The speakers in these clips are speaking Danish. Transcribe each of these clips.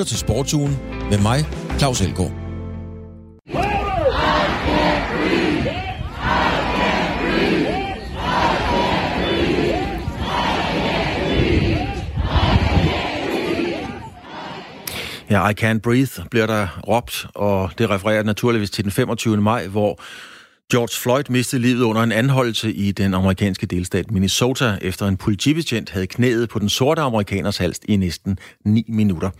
lytter til Sportsugen med mig, Claus Elgaard. Ja, I Can't Breathe bliver der råbt, og det refererer naturligvis til den 25. maj, hvor George Floyd mistede livet under en anholdelse i den amerikanske delstat Minnesota, efter en politibetjent havde knæet på den sorte amerikaners hals i næsten 9 minutter.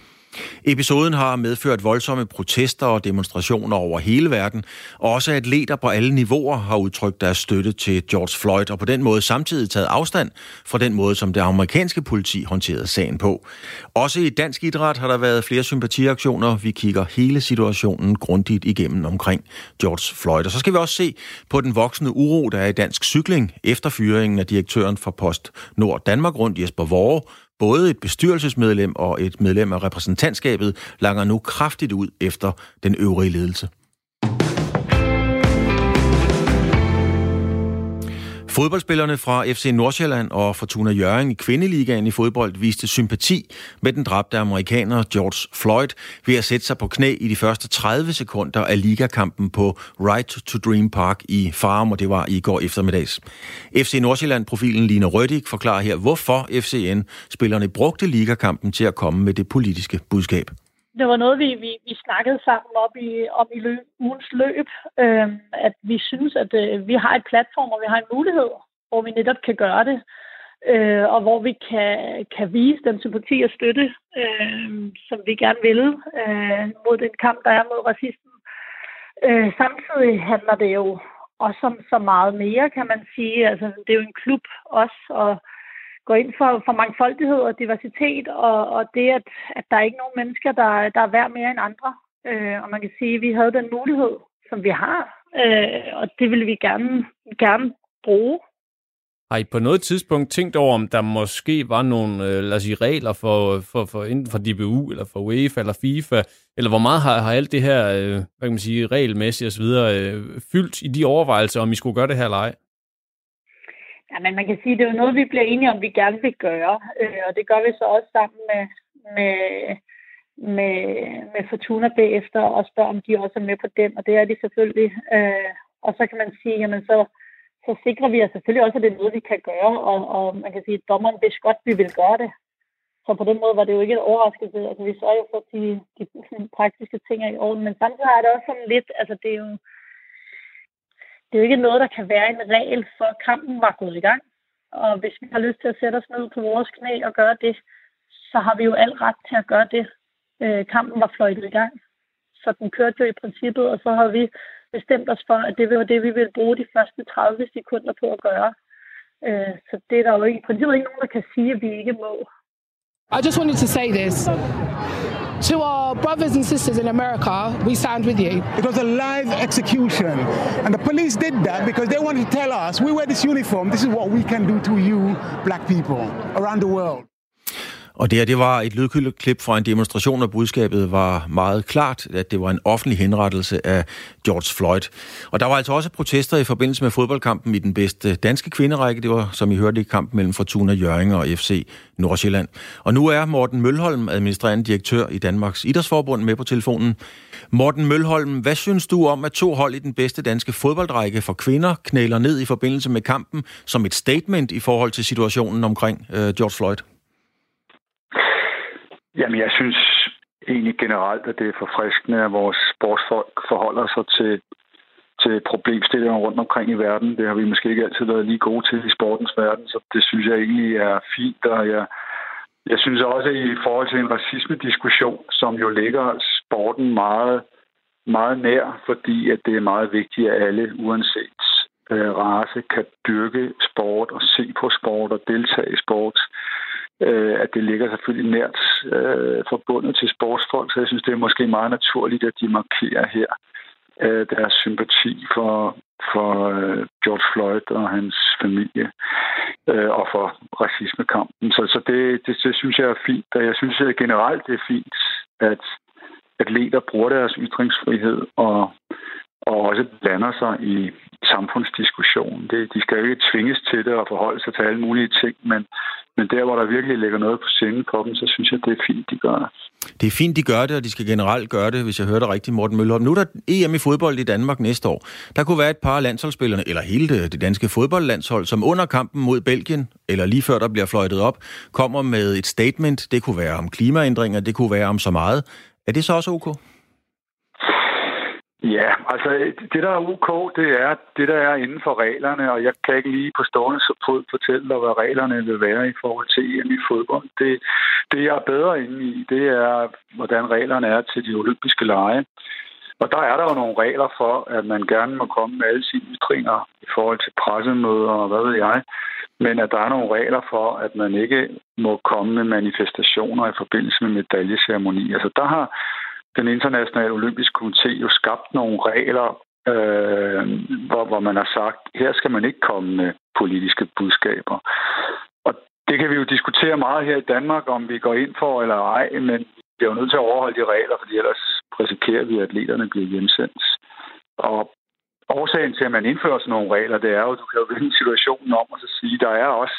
Episoden har medført voldsomme protester og demonstrationer over hele verden, og også atleter på alle niveauer har udtrykt deres støtte til George Floyd, og på den måde samtidig taget afstand fra den måde, som det amerikanske politi håndterede sagen på. Også i dansk idræt har der været flere sympatiaktioner. Vi kigger hele situationen grundigt igennem omkring George Floyd. Og så skal vi også se på den voksende uro, der er i dansk cykling efter fyringen af direktøren for Post Nord Danmark rundt, Jesper Vore, Både et bestyrelsesmedlem og et medlem af repræsentantskabet langer nu kraftigt ud efter den øvrige ledelse. Fodboldspillerne fra FC Nordsjælland og Fortuna Jørgen i kvindeligaen i fodbold viste sympati med den dræbte amerikaner George Floyd ved at sætte sig på knæ i de første 30 sekunder af ligakampen på Right to Dream Park i Farum, og det var i går eftermiddags. FC Nordsjælland-profilen Line Rødik forklarer her, hvorfor FCN-spillerne brugte ligakampen til at komme med det politiske budskab det var noget, vi, vi, vi snakkede sammen op i, om i løb, ugens løb, øh, at vi synes, at øh, vi har et platform, og vi har en mulighed, hvor vi netop kan gøre det, øh, og hvor vi kan, kan vise den sympati og støtte, øh, som vi gerne vil øh, mod den kamp, der er mod racismen. Øh, samtidig handler det jo også om så meget mere, kan man sige. Altså, det er jo en klub også, og går ind for, for mangfoldighed og diversitet, og, og det, at, at der er ikke nogen mennesker, der, der er værd mere end andre. Øh, og man kan sige, at vi havde den mulighed, som vi har, øh, og det ville vi gerne, gerne bruge. Har I på noget tidspunkt tænkt over, om der måske var nogle øh, lad os sige, regler for, for, for, enten for DBU, eller for UEFA, eller FIFA, eller hvor meget har, har alt det her, øh, hvad kan man sige, regelmæssigt osv., øh, fyldt i de overvejelser, om I skulle gøre det her eller ej? Ja, men man kan sige, at det er jo noget, vi bliver enige om, vi gerne vil gøre. Øh, og det gør vi så også sammen med, med, med, med Fortuna bagefter og spørger, om de også er med på den. Og det er de selvfølgelig. Øh, og så kan man sige, jamen så, så sikrer vi os selvfølgelig også, at det er noget, vi kan gøre. Og, og man kan sige, at dommeren vidste godt, at vi vil gøre det. Så på den måde var det jo ikke en overraskelse. Altså, vi sørger jo for, at de, de praktiske ting er i orden. Men samtidig er det også sådan lidt, altså det er jo, det er jo ikke noget, der kan være en regel, for kampen var gået i gang. Og hvis vi har lyst til at sætte os ned på vores knæ og gøre det, så har vi jo al ret til at gøre det. Øh, kampen var fløjtet i gang. Så den kørte jo i princippet, og så har vi bestemt os for, at det var det, vi ville bruge de første 30 sekunder på at gøre. Øh, så det er der jo ikke, i princippet ikke nogen, der kan sige, at vi ikke må. I just wanted to say this. To our brothers and sisters in America, we stand with you. It was a live execution. And the police did that because they wanted to tell us we wear this uniform, this is what we can do to you, black people, around the world. Og det her, det var et lydklip fra en demonstration, og budskabet var meget klart, at det var en offentlig henrettelse af George Floyd. Og der var altså også protester i forbindelse med fodboldkampen i den bedste danske kvinderække. Det var, som I hørte, i kampen mellem Fortuna Jørgen og FC Nordsjælland. Og nu er Morten Mølholm, administrerende direktør i Danmarks Idrætsforbund, med på telefonen. Morten Mølholm, hvad synes du om, at to hold i den bedste danske fodboldrække for kvinder knæler ned i forbindelse med kampen som et statement i forhold til situationen omkring øh, George Floyd? Jamen, jeg synes egentlig generelt, at det er forfriskende, at vores sportsfolk forholder sig til, til problemstillinger rundt omkring i verden. Det har vi måske ikke altid været lige gode til i sportens verden, så det synes jeg egentlig er fint. Og jeg, jeg synes også, at i forhold til en racisme-diskussion, som jo ligger sporten meget, meget nær, fordi at det er meget vigtigt, at alle, uanset øh, race, kan dyrke sport og se på sport og deltage i sport øh, at det ligger selvfølgelig nært øh, forbundet til sportsfolk, så jeg synes, det er måske meget naturligt, at de markerer her øh, deres sympati for, for øh, George Floyd og hans familie øh, og for racismekampen. Så, så det, det, det synes jeg er fint, og jeg synes at generelt, det er fint, at atleter bruger deres ytringsfrihed og, og også blander sig i samfundsdiskussionen. Det, de skal jo ikke tvinges til det og forholde sig til alle mulige ting, men men der, hvor der virkelig ligger noget på scenen på dem, så synes jeg, det er fint, de gør det. Det er fint, de gør det, og de skal generelt gøre det, hvis jeg hører det rigtigt, Morten Møllerup. Nu er der EM i fodbold i Danmark næste år. Der kunne være et par landsholdsspillerne, eller hele det, det danske fodboldlandshold, som under kampen mod Belgien, eller lige før der bliver fløjtet op, kommer med et statement. Det kunne være om klimaændringer, det kunne være om så meget. Er det så også okay? Ja, altså det, der er ok, det er det, der er inden for reglerne, og jeg kan ikke lige på stående fod fortælle dig, hvad reglerne vil være i forhold til EM i fodbold. Det, det jeg er bedre inde i, det er, hvordan reglerne er til de olympiske lege. Og der er der jo nogle regler for, at man gerne må komme med alle sine ytringer i forhold til pressemøder og hvad ved jeg. Men at der er nogle regler for, at man ikke må komme med manifestationer i forbindelse med medaljeceremoni. Altså der har den internationale olympiske komité jo skabt nogle regler, øh, hvor, hvor man har sagt, her skal man ikke komme med politiske budskaber. Og det kan vi jo diskutere meget her i Danmark, om vi går ind for eller ej, men vi er jo nødt til at overholde de regler, fordi ellers risikerer vi, at atleterne bliver hjemsendt. Og årsagen til, at man indfører sådan nogle regler, det er jo, at du kan jo vende situationen om og så sige, der er også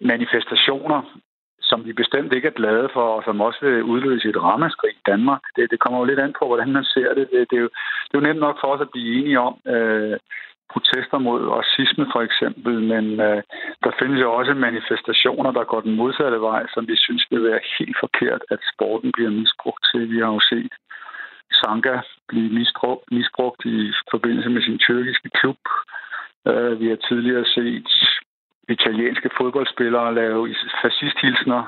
manifestationer som vi bestemt ikke er glade for, og som også vil udløse et ramaskrig i Danmark. Det, det kommer jo lidt an på, hvordan man ser det. Det, det, er, jo, det er jo nemt nok for os at blive enige om øh, protester mod racisme for eksempel, men øh, der findes jo også manifestationer, der går den modsatte vej, som vi synes vil være helt forkert, at sporten bliver misbrugt til. Vi har jo set Sanka blive misbrugt, misbrugt i forbindelse med sin tyrkiske klub. Øh, vi har tidligere set italienske fodboldspillere lave fascisthilsner,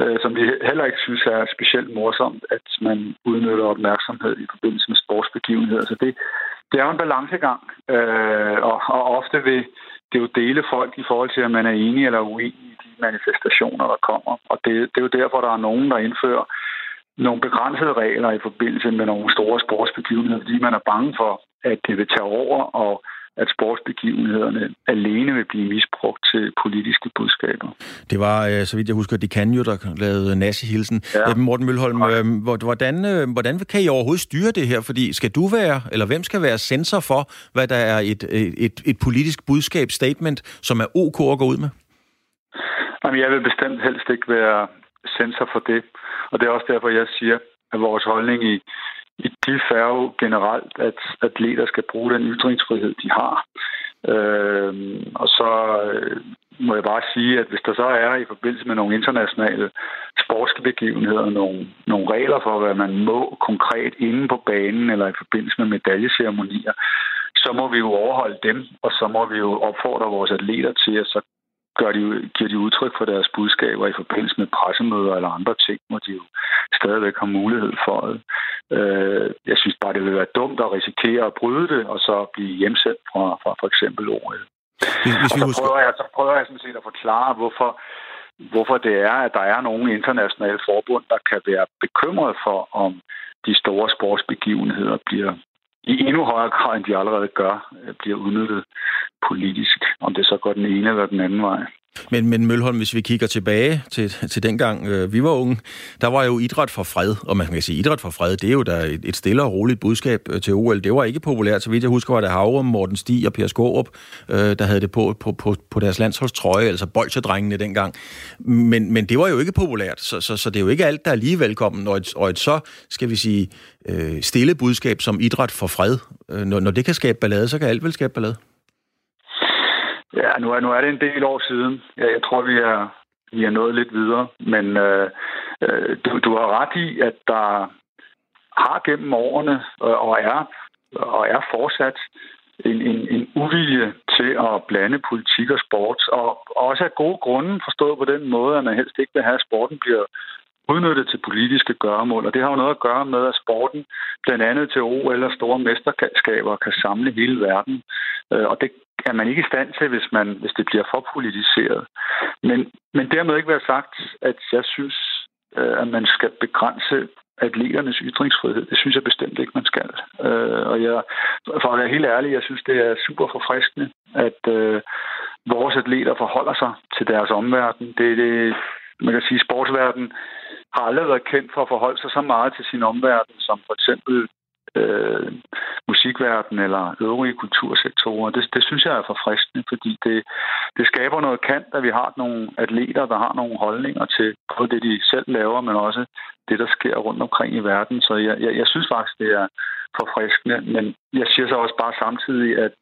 øh, som vi heller ikke synes er specielt morsomt, at man udnytter opmærksomhed i forbindelse med sportsbegivenheder. Så det, det er jo en balancegang, øh, og, og ofte vil det jo dele folk i forhold til, at man er enig eller uenig i de manifestationer, der kommer. Og det, det er jo derfor, der er nogen, der indfører nogle begrænsede regler i forbindelse med nogle store sportsbegivenheder, fordi man er bange for, at det vil tage over, og at sportsbegivenhederne alene vil blive misbrugt til politiske budskaber. Det var, øh, så vidt jeg husker, det kan jo, der lavede Nazi-hilsen. Ja. Morten Mølholm, ja. Øh, hvordan, øh, hvordan kan I overhovedet styre det her? Fordi skal du være, eller hvem skal være sensor for, hvad der er et, et, et politisk budskab, statement, som er ok at gå ud med? Jamen, jeg vil bestemt helst ikke være sensor for det. Og det er også derfor, jeg siger, at vores holdning i i de færge generelt, at atleter skal bruge den ytringsfrihed, de har. Øh, og så øh, må jeg bare sige, at hvis der så er i forbindelse med nogle internationale sportsbegivenheder nogle, nogle regler for, hvad man må konkret inde på banen eller i forbindelse med medaljeceremonier, så må vi jo overholde dem, og så må vi jo opfordre vores atleter til at så gør de, giver de udtryk for deres budskaber i forbindelse med pressemøder eller andre ting, hvor de jo stadigvæk har mulighed for det. Øh, jeg synes bare, det vil være dumt at risikere at bryde det, og så blive hjemsendt fra, fra for eksempel OL. Hvis, vi og så prøver, jeg, så prøver jeg sådan set at forklare, hvorfor, hvorfor det er, at der er nogle internationale forbund, der kan være bekymret for, om de store sportsbegivenheder bliver i endnu højere grad, end de allerede gør, bliver udnyttet politisk, om det så går den ene eller den anden vej. Men, men Mølholm, hvis vi kigger tilbage til, til dengang øh, vi var unge, der var jo idræt for fred, og man kan sige, idræt for fred, det er jo da et, et stille og roligt budskab øh, til OL. Det var ikke populært, så vidt jeg husker, var det Havre, Morten Stig og Per Skårup, øh, der havde det på, på, på, på deres landsholdstrøje, altså bolsjedrengene dengang. Men, men det var jo ikke populært, så, så, så det er jo ikke alt, der er lige velkommen, og et, og et så, skal vi sige, øh, stille budskab som idræt for fred. Øh, når, når det kan skabe ballade, så kan alt vel skabe ballade. Ja, nu er, nu er det en del år siden. Ja, jeg tror, vi er, vi er nået lidt videre. Men øh, øh du, du har ret i, at der har gennem årene øh, og er, og er fortsat en, en, en uvilje til at blande politik og sport, og også af gode grunde forstået på den måde, at man helst ikke vil have, at sporten bliver udnyttet til politiske gøremål, og det har jo noget at gøre med, at sporten blandt andet til OL og store mesterskaber kan samle hele verden. Øh, og det er man ikke i stand til, hvis, man, hvis det bliver for politiseret. Men, men dermed ikke være sagt, at jeg synes, øh, at man skal begrænse atleternes ytringsfrihed. Det synes jeg bestemt ikke, man skal. Øh, og jeg, for at være helt ærlig, jeg synes, det er super forfriskende, at øh, vores atleter forholder sig til deres omverden. Det, det, man kan sige, sportsverden har aldrig været kendt for at forholde sig så meget til sin omverden, som for eksempel øh, musikverden eller øvrige kultursektorer. Det, det synes jeg er forfriskende, fordi det, det skaber noget kant, at vi har nogle atleter, der har nogle holdninger til både det, de selv laver, men også det, der sker rundt omkring i verden. Så jeg, jeg, jeg synes faktisk, det er forfriskende, men jeg siger så også bare samtidig, at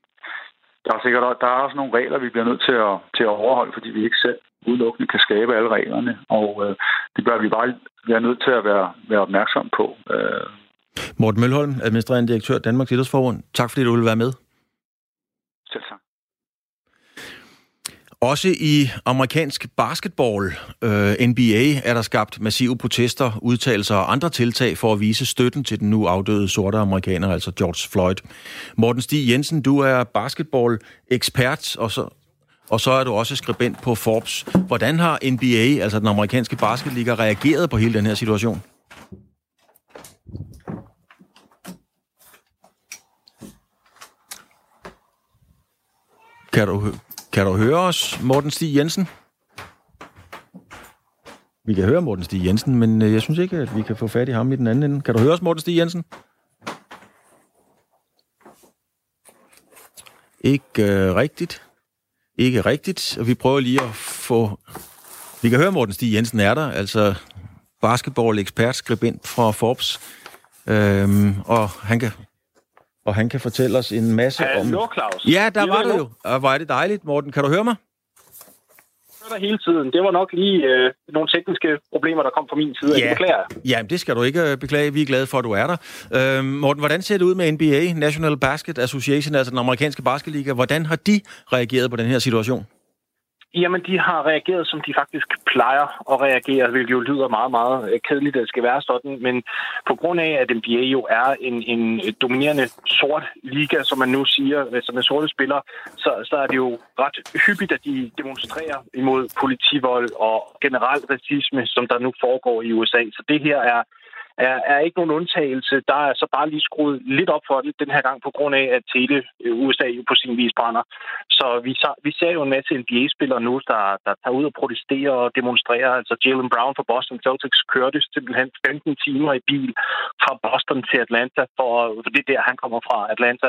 der er sikkert der er også nogle regler, vi bliver nødt til at, til at overholde, fordi vi ikke selv udelukkende kan skabe alle reglerne, og øh, det bør vi bare være nødt til at være, være opmærksom på. Øh. Morten Mølholm, administrerende direktør Danmarks Idrætsforbund. Tak fordi du ville være med. Selv tak. Også i amerikansk basketball, øh, NBA, er der skabt massive protester, udtalelser og andre tiltag for at vise støtten til den nu afdøde sorte amerikaner, altså George Floyd. Morten Stig Jensen, du er basketball-ekspert, og så, og så er du også skribent på Forbes. Hvordan har NBA, altså den amerikanske basketliga, reageret på hele den her situation? Kan du, kan du høre os, Morten Stig Jensen? Vi kan høre Morten Stig Jensen, men øh, jeg synes ikke, at vi kan få fat i ham i den anden ende. Kan du høre os, Morten Stig Jensen? Ikke øh, rigtigt. Ikke rigtigt. Og vi prøver lige at få... Vi kan høre, Morten Stig Jensen er der, altså basketball-ekspert, skribent fra Forbes. Øhm, og han kan og han kan fortælle os en masse Hallo, om... Claus. Ja, der var du jo. Og hvor er det dejligt, Morten. Kan du høre mig? Jeg der hele tiden. Det var nok lige øh, nogle tekniske problemer, der kom fra min side. Ja. Det beklager jeg. Ja, det skal du ikke øh, beklage. Vi er glade for, at du er der. Øhm, Morten, hvordan ser det ud med NBA, National Basket Association, altså den amerikanske basketliga? Hvordan har de reageret på den her situation? Jamen, de har reageret, som de faktisk plejer at reagere, hvilket jo lyder meget, meget øh, kedeligt, at det skal være sådan. Men på grund af, at NBA jo er en, en øh, dominerende sort liga, som man nu siger, øh, som er sorte spillere, så, så er det jo ret hyppigt, at de demonstrerer imod politivold og generelt racisme, som der nu foregår i USA. Så det her er er, er ikke nogen undtagelse. Der er så bare lige skruet lidt op for det den her gang, på grund af, at hele øh, USA jo på sin vis brænder. Så vi, vi ser jo en masse NBA-spillere nu, der, der tager ud og protesterer og demonstrerer. Altså Jalen Brown fra Boston Celtics kørte simpelthen 15 timer i bil fra Boston til Atlanta, for, for det er der, han kommer fra, Atlanta,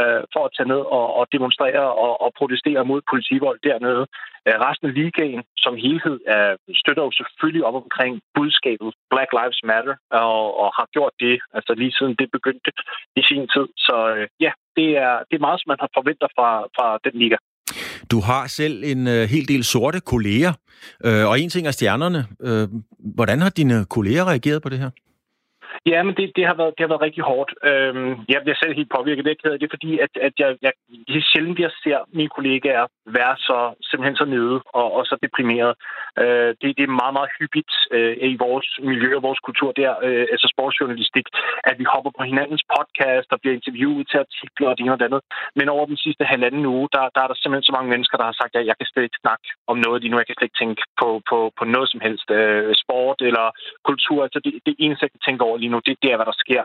øh, for at tage ned og, og demonstrere og, og protestere mod politivold dernede. Øh, resten af ligaen som helhed er, støtter jo selvfølgelig op omkring budskabet Black Lives Matter, og, og har gjort det altså lige siden det begyndte i sin tid. Så øh, ja, det er, det er meget, som man har forventet fra, fra den liga. Du har selv en øh, hel del sorte kolleger, øh, og en ting er stjernerne. Øh, hvordan har dine kolleger reageret på det her? Ja, men det, det, har været, det har været rigtig hårdt. Øhm, jeg bliver selv helt påvirket af det, er fordi, at, at jeg, jeg, det er sjældent, jeg ser mine kollegaer være så, simpelthen så nede og, og så deprimeret. Øh, det, det er meget, meget hyppigt øh, i vores miljø og vores kultur der, øh, altså sportsjournalistik, at vi hopper på hinandens podcast og bliver interviewet til artikler og det ene og det andet. Men over den sidste halvanden uge, der, der er der simpelthen så mange mennesker, der har sagt, at jeg kan slet ikke snakke om noget lige nu. Jeg kan slet ikke tænke på, på, på noget som helst. Øh, sport eller kultur. Altså det, det eneste, jeg kan tænke over lige nu, det, det er, hvad der sker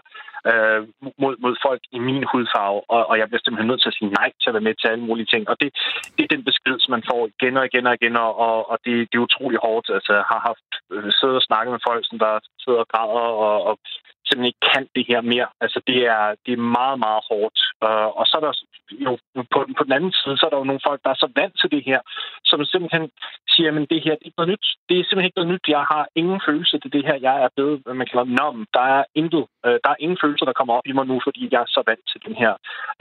øh, mod, mod folk i min hudfarve, og, og jeg bliver simpelthen nødt til at sige nej til at være med til alle mulige ting. Og det, det er den besked, som man får igen og igen og igen, og, og det, det er utrolig hårdt. Altså, jeg har haft øh, siddet og snakket med folk, som der sidder og græder og, og simpelthen ikke kan det her mere. Altså, det er, det er meget, meget hårdt. Uh, og så er der jo på, på den anden side, så er der jo nogle folk, der er så vant til det her, som simpelthen siger, men det her det er ikke noget nyt. Det er simpelthen ikke noget nyt. Jeg har ingen følelse til det her. Jeg er blevet, hvad man kalder nom. Der er intet. Uh, der er ingen følelser, der kommer op i mig nu, fordi jeg er så vant til den her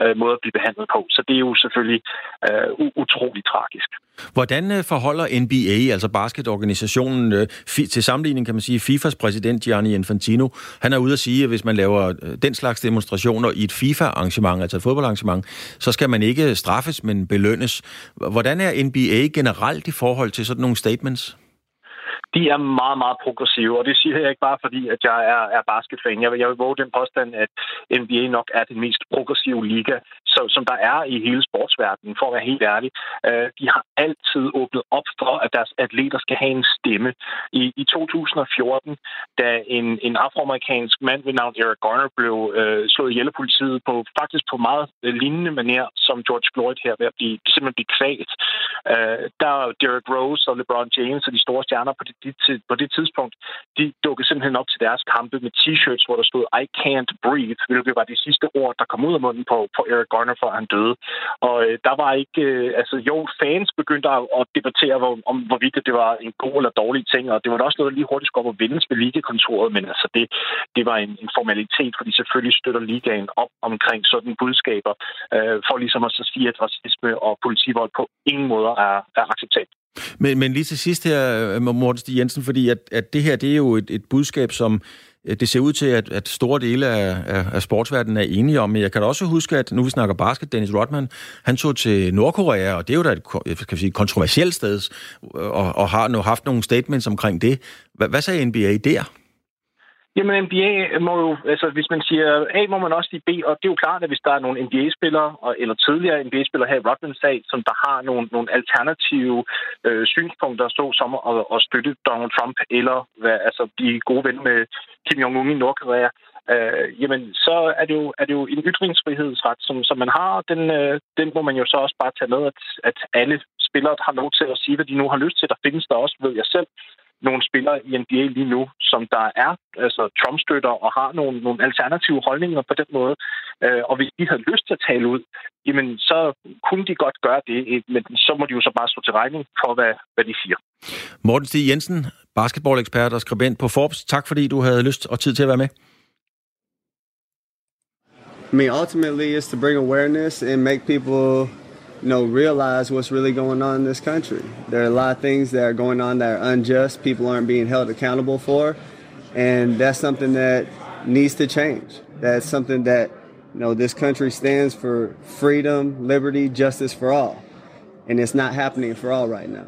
uh, måde at blive behandlet på. Så det er jo selvfølgelig uh, utrolig tragisk. Hvordan forholder NBA, altså basketorganisationen, til sammenligning kan man sige, FIFAs præsident Gianni Infantino, han er ude at sige, at hvis man laver øh, den slags demonstrationer i et FIFA-arrangement, altså et fodboldarrangement, så skal man ikke straffes, men belønnes. Hvordan er NBA generelt i forhold til sådan nogle statements? De er meget, meget progressive, og det siger jeg ikke bare fordi, at jeg er, er basketfan. Jeg vil, jeg vil våge den påstand, at NBA nok er den mest progressive liga, som, som der er i hele sportsverdenen, for at være helt ærlig. Øh, de har altid åbnet op for, at deres atleter skal have en stemme. I, i 2014, da en, en afroamerikansk mand ved navn Eric Garner blev øh, slået ihjel af politiet på faktisk på meget lignende manier som George Floyd her, ved at blive, simpelthen blive kvalt. Øh, der er Derrick Rose og LeBron James og de store stjerner på det de, på det tidspunkt, de dukkede simpelthen op til deres kampe med t-shirts, hvor der stod I can't breathe, hvilket var de sidste ord, der kom ud af munden på, på Eric Garner, før han døde. Og øh, der var ikke... Øh, altså jo, fans begyndte at, at debattere, hvor, om hvorvidt det var en god eller dårlig ting, og det var da også noget, der lige hurtigt skulle op og vindes ved ligekontoret, men altså det, det var en, en formalitet, fordi selvfølgelig støtter ligaen op omkring sådan budskaber, øh, for ligesom at så sige, at racisme og politivold på ingen måde er, er acceptabelt. Men, men lige til sidst her, Morten Stig Jensen, fordi at, at det her, det er jo et, et budskab, som øh, det ser ud til, at, at store dele af, af, af sportsverdenen er enige om. Men jeg kan da også huske, at nu vi snakker basket, Dennis Rodman, han tog til Nordkorea, og det er jo da et kan sige, kontroversielt sted, øh, og, og har nu haft nogle statements omkring det. Hvad, hvad sagde NBA der? Jamen, NBA må jo, altså hvis man siger A, må man også sige B, og det er jo klart, at hvis der er nogle NBA-spillere, eller tidligere NBA-spillere her i Rodmans sag, som der har nogle, nogle alternative øh, synspunkter, så som at, at støtte Donald Trump, eller hvad, altså blive gode venner med Kim Jong-un i Nordkorea, øh, jamen så er det, jo, er det jo en ytringsfrihedsret, som, som man har. Den, øh, den må man jo så også bare tage med, at, at alle spillere har lov til at sige, hvad de nu har lyst til. Der findes der også, ved jeg selv, nogle spillere i NBA lige nu, som der er altså Trump-støtter og har nogle, nogle alternative holdninger på den måde. Øh, og hvis de havde lyst til at tale ud, jamen så kunne de godt gøre det, men så må de jo så bare stå til regning for, hvad, hvad de siger. Morten Stig Jensen, basketball-ekspert og skribent på Forbes. Tak fordi du havde lyst og tid til at være med. I mean, ultimately, it's to bring awareness and make people you know, realize what's really going on in this country. There are a lot of things that are going on that are unjust, people aren't being held accountable for, and that's something that needs to change. That's something that, you know, this country stands for freedom, liberty, justice for all. And it's not happening for all right now.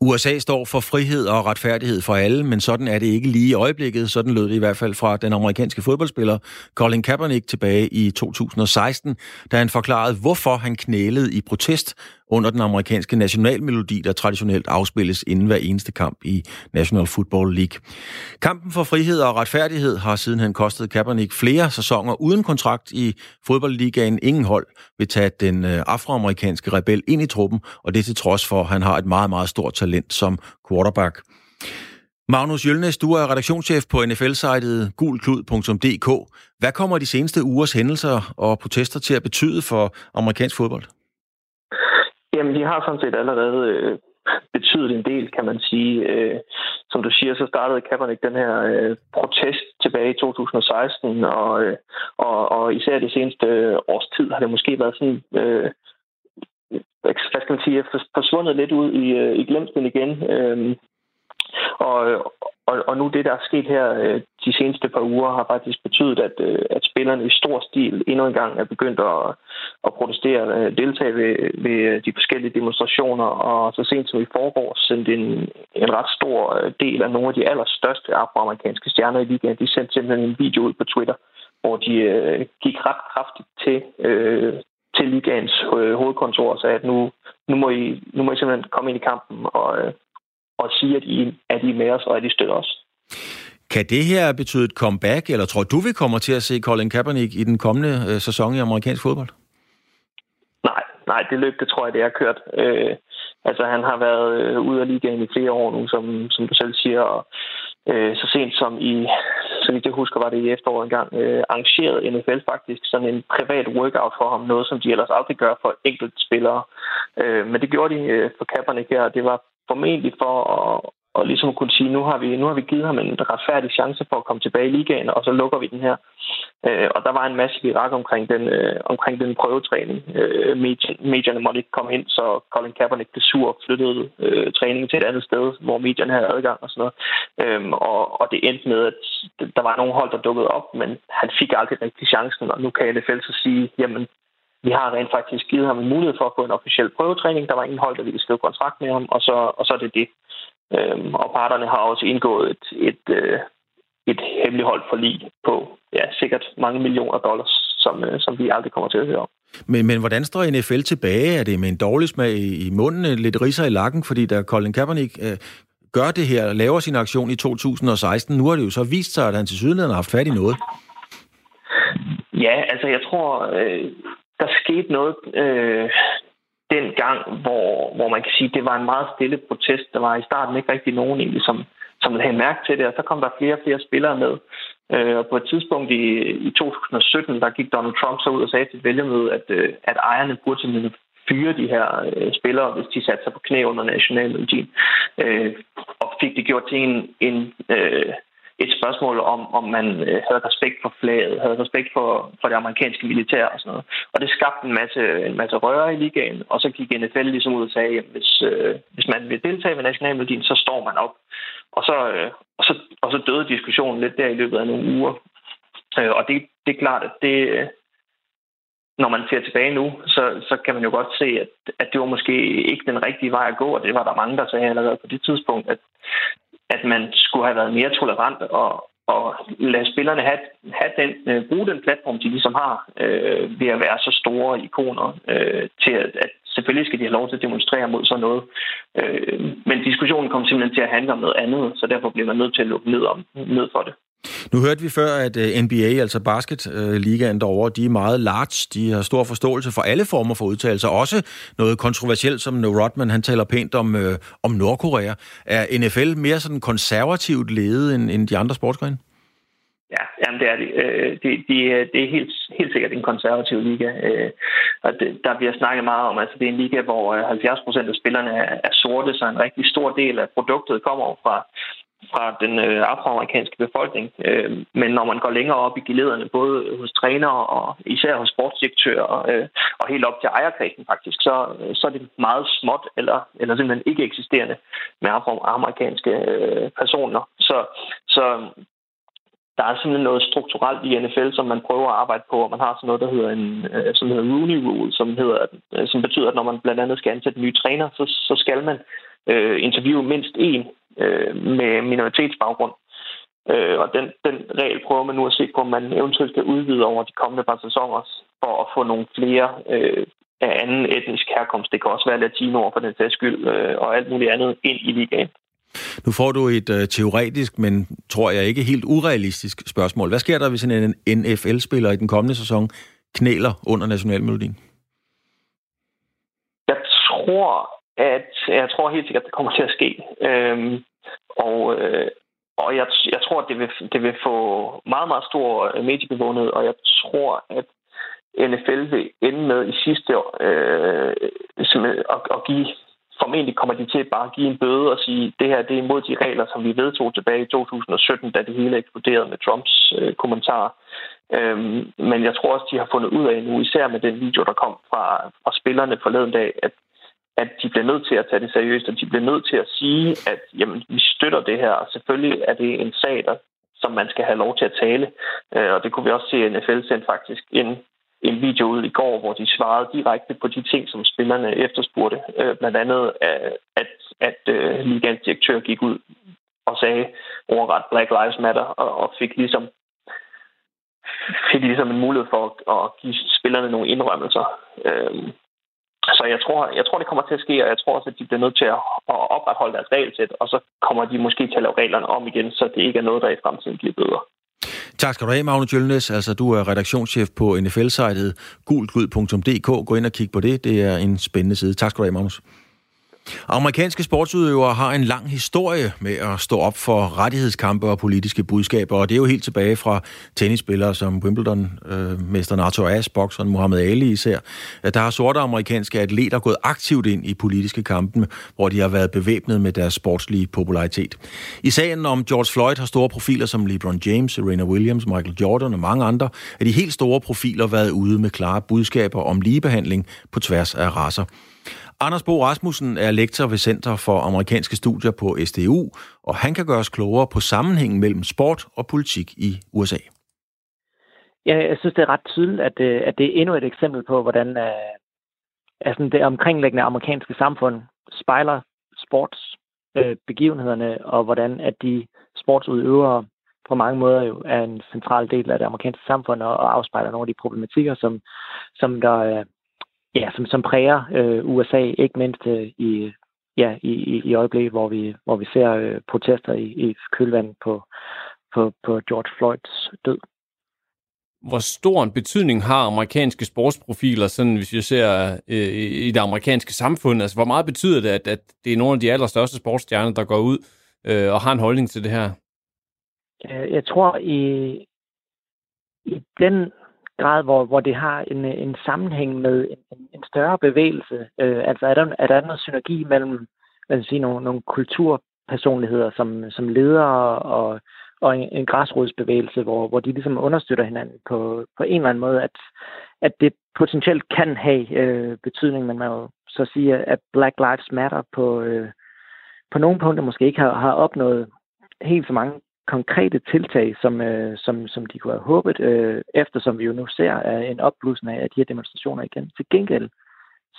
USA står for frihed og retfærdighed for alle, men sådan er det ikke lige i øjeblikket. Sådan lød det i hvert fald fra den amerikanske fodboldspiller Colin Kaepernick tilbage i 2016, da han forklarede, hvorfor han knælede i protest under den amerikanske nationalmelodi, der traditionelt afspilles inden hver eneste kamp i National Football League. Kampen for frihed og retfærdighed har sidenhen kostet Kaepernick flere sæsoner uden kontrakt i fodboldligaen. Ingen hold vil tage den øh, afroamerikanske rebel ind i truppen, og det til trods for, at han har et meget, meget stort talent som quarterback. Magnus Jølnes, du er redaktionschef på NFL-sitet gulklud.dk. Hvad kommer de seneste ugers hændelser og protester til at betyde for amerikansk fodbold? Jamen, de har sådan set allerede øh, betydet en del, kan man sige. Øh, som du siger, så startede Kaepernick den her øh, protest tilbage i 2016, og, øh, og, og især det seneste øh, års tid har det måske været sådan... Øh, hvad skal man sige, forsvundet lidt ud i, øh, i glemslen igen. Øh, og, og, og nu det, der er sket her øh, de seneste par uger, har faktisk betydet, at, øh, at spillerne i stor stil endnu en gang er begyndt at, at protestere, øh, deltage ved, ved de forskellige demonstrationer, og så sent som i forgår sendte en, en ret stor del af nogle af de allerstørste afroamerikanske stjerner i ligaen, de sendte simpelthen en video ud på Twitter, hvor de øh, gik ret kraftigt til, øh, til ligaens øh, hovedkontor og sagde, at nu, nu, må I, nu må I simpelthen komme ind i kampen og, øh, og sige, at I, at I er med os, og at I støtter os. Kan det her betyde et comeback, eller tror du, vi kommer til at se Colin Kaepernick i den kommende øh, sæson i amerikansk fodbold? Nej, nej, det løb, det tror jeg, det er kørt. Øh, altså, han har været øh, ude af ligaen i flere år nu, som, som du selv siger, og øh, så sent som i, så vidt jeg husker, var det i efteråret engang, øh, arrangeret NFL faktisk sådan en privat workout for ham, noget som de ellers aldrig gør for enkelte spillere. Øh, men det gjorde de øh, for Kaepernick her, og det var formentlig for at, og ligesom kunne sige, nu har vi nu har vi givet ham en retfærdig chance for at komme tilbage i ligaen, og så lukker vi den her. Øh, og der var en masse virak omkring den, øh, omkring den prøvetræning. Øh, medierne måtte ikke komme ind, så Colin Kaepernick blev sur og flyttede øh, træningen til et andet sted, hvor medierne havde adgang og sådan noget. Øh, og, og det endte med, at der var nogle hold, der dukkede op, men han fik aldrig rigtig chancen, og nu kan NFL så sige, jamen vi har rent faktisk givet ham en mulighed for at få en officiel prøvetræning. Der var ingen hold, der ville skrive kontrakt med ham, og så, og så er det det. Øhm, og parterne har også indgået et, et, øh, et hemmeligholdt forlig på ja, sikkert mange millioner dollars, som, øh, som vi aldrig kommer til at høre om. Men, men hvordan står NFL tilbage? Er det med en dårlig smag i, i munden, lidt riser i lakken, fordi der Colin Kaepernick øh, gør det her, laver sin aktion i 2016. Nu har det jo så vist sig, at han til sydenlandet har haft fat i noget. Ja, altså jeg tror, øh, der skete noget øh, den gang, hvor, hvor man kan sige, det var en meget stille protest. Der var i starten ikke rigtig nogen egentlig, som, som havde mærke til det, og så kom der flere og flere spillere med. Øh, og på et tidspunkt i, i 2017, der gik Donald Trump så ud og sagde til vælgermødet, at, øh, at ejerne burde simpelthen fyre de her øh, spillere, hvis de satte sig på knæ under nationalmelodien. Øh, og fik det gjort til en, en øh, et spørgsmål om, om man øh, havde respekt for flaget, havde respekt for, for det amerikanske militær og sådan noget. Og det skabte en masse, en masse røre i ligaen, og så gik NFL ligesom ud og sagde, at hvis, øh, hvis man vil deltage ved nationalmelodien, så står man op. Og så, øh, og, så, og så døde diskussionen lidt der i løbet af nogle uger. Øh, og det, det er klart, at det, øh, når man ser tilbage nu, så, så kan man jo godt se, at, at det var måske ikke den rigtige vej at gå, og det var der mange, der sagde allerede på det tidspunkt, at, at man skulle have været mere tolerant og, og lade spillerne have, have den, øh, bruge den platform, de ligesom har, øh, ved at være så store ikoner, øh, til at, at selvfølgelig skal de have lov til at demonstrere mod sådan noget. Øh, men diskussionen kom simpelthen til at handle om noget andet, så derfor bliver man nødt til at lukke ned, om, ned for det. Nu hørte vi før, at øh, NBA, altså basketligaen øh, derovre, de er meget large. De har stor forståelse for alle former for udtalelser. Også noget kontroversielt, som No Rodman, han taler pænt om, øh, om Nordkorea. Er NFL mere sådan konservativt ledet end, end de andre sportsgrene? Ja, jamen det er det. Øh, det, det, det er helt, helt sikkert en konservativ liga. Og det, der bliver snakket meget om, at altså det er en liga, hvor 70 procent af spillerne er, er sorte, så en rigtig stor del af produktet kommer fra, fra den øh, afroamerikanske befolkning. Øh, men når man går længere op i gelederne, både hos trænere og især hos sportsdirektører øh, og helt op til ejerkredsen faktisk, så, så er det meget småt eller, eller simpelthen ikke eksisterende med afroamerikanske øh, personer. Så, så der er simpelthen noget strukturelt i NFL, som man prøver at arbejde på, og man har sådan noget, der hedder en øh, som hedder Rooney Rule, som, hedder, øh, som betyder, at når man blandt andet skal ansætte nye træner, så, så skal man øh, interviewe mindst en øh, med minoritetsbaggrund. Øh, og den, den regel prøver man nu at se på, om man eventuelt kan udvide over de kommende par sæsoner for at få nogle flere øh, af anden etnisk herkomst. Det kan også være latinoer for den sags skyld, øh, og alt muligt andet ind i ligaen. Nu får du et uh, teoretisk, men tror jeg ikke helt urealistisk spørgsmål. Hvad sker der, hvis en NFL-spiller i den kommende sæson knæler under nationalmelodien? Jeg tror, at jeg tror helt sikkert, at det kommer til at ske. Øhm, og øh, og jeg, jeg tror, at det vil, det vil få meget, meget stor mediebevågenhed, og jeg tror, at NFL vil ende med i sidste år øh, at, at give formentlig kommer de til bare at give en bøde og sige, det her det er imod de regler, som vi vedtog tilbage i 2017, da det hele eksploderede med Trumps øh, kommentarer. Øhm, men jeg tror også, de har fundet ud af nu, især med den video, der kom fra, fra spillerne forleden dag, at, at de bliver nødt til at tage det seriøst, og de bliver nødt til at sige, at jamen, vi støtter det her, og selvfølgelig er det en sag, der, som man skal have lov til at tale. Øh, og det kunne vi også se, at NFL sendte faktisk en en video ud i går, hvor de svarede direkte på de ting, som spillerne efterspurgte. Øh, blandt andet, øh, at, at, at uh, ligands direktør gik ud og sagde overret Black Lives Matter, og, og fik ligesom fik ligesom en mulighed for at, at give spillerne nogle indrømmelser. Øh, så jeg tror, jeg tror, det kommer til at ske, og jeg tror også, at de bliver nødt til at, opretholde deres regelsæt, og så kommer de måske til at lave reglerne om igen, så det ikke er noget, der i fremtiden bliver bedre. Tak skal du have, Magne Jølnes. Altså, du er redaktionschef på NFL-sitet gultgud.dk. Gå ind og kig på det. Det er en spændende side. Tak skal du have, Magnus. Amerikanske sportsudøvere har en lang historie med at stå op for rettighedskampe og politiske budskaber, og det er jo helt tilbage fra tennisspillere som Wimbledon-mesteren øh, Arthur Ashe, bokseren Muhammad Ali især. Øh, der har sorte amerikanske atleter gået aktivt ind i politiske kampe, hvor de har været bevæbnet med deres sportslige popularitet. I sagen om George Floyd har store profiler som LeBron James, Serena Williams, Michael Jordan og mange andre af de helt store profiler været ude med klare budskaber om ligebehandling på tværs af raser. Anders Bo Rasmussen er lektor ved Center for Amerikanske Studier på SDU, og han kan gøre os klogere på sammenhængen mellem sport og politik i USA. Ja, jeg synes, det er ret tydeligt, at, det, at det er endnu et eksempel på, hvordan uh, altså det omkringliggende amerikanske samfund spejler sportsbegivenhederne, øh, uh, og hvordan at de sportsudøvere på mange måder jo er en central del af det amerikanske samfund og, og afspejler nogle af de problematikker, som, som der, ja, som, som præger øh, USA, ikke mindst øh, i, ja, i, i øjeblikket, hvor vi, hvor vi ser øh, protester i, i kølvandet på, på, på George Floyds død. Hvor stor en betydning har amerikanske sportsprofiler, sådan hvis vi ser øh, i det amerikanske samfund? Altså, hvor meget betyder det, at, at det er nogle af de allerstørste sportsstjerner, der går ud øh, og har en holdning til det her? Jeg tror, i, i den grad, hvor, hvor det har en, en sammenhæng med en, en større bevægelse, øh, altså er der, er der noget synergi mellem hvad sige, nogle, nogle kulturpersonligheder som, som ledere og, og en, en græsrodsbevægelse, hvor, hvor de ligesom understøtter hinanden på, på en eller anden måde, at, at det potentielt kan have øh, betydning, men man må så sige, at Black Lives Matter på, øh, på nogle punkter måske ikke har, har opnået helt så mange konkrete tiltag, som, øh, som, som de kunne have håbet, øh, eftersom vi jo nu ser øh, en opblussen af de her demonstrationer igen. Til gengæld,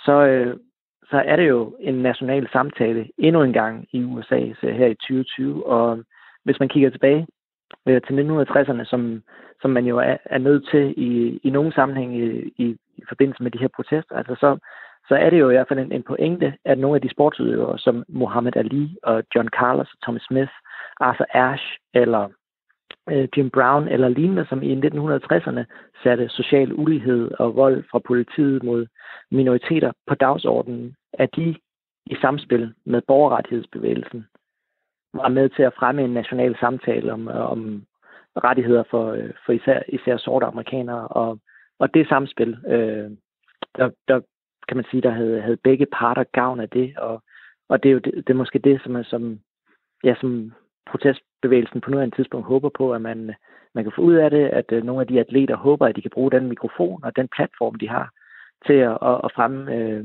så, øh, så er det jo en national samtale endnu en gang i USA så her i 2020, og hvis man kigger tilbage øh, til 1960'erne, som, som man jo er, er nødt til i, i nogle sammenhæng i, i, i forbindelse med de her protester, altså så, så er det jo i hvert fald en, en pointe, at nogle af de sportsudøvere, som Muhammad Ali og John Carlos og Tommy Smith, Arthur Ashe eller øh, Jim Brown eller lignende, som i 1960'erne satte social ulighed og vold fra politiet mod minoriteter på dagsordenen, at de i samspil med borgerrettighedsbevægelsen var med til at fremme en national samtale om, øh, om rettigheder for, øh, for især, især sorte amerikanere. Og, og det samspil, øh, der, der kan man sige, der havde, havde begge parter gavn af det. Og, og det er jo det, det er måske det, som, er, som, ja, som protestbevægelsen på nuværende tidspunkt håber på, at man, man kan få ud af det, at øh, nogle af de atleter håber, at de kan bruge den mikrofon og den platform, de har, til at, at, at fremme øh,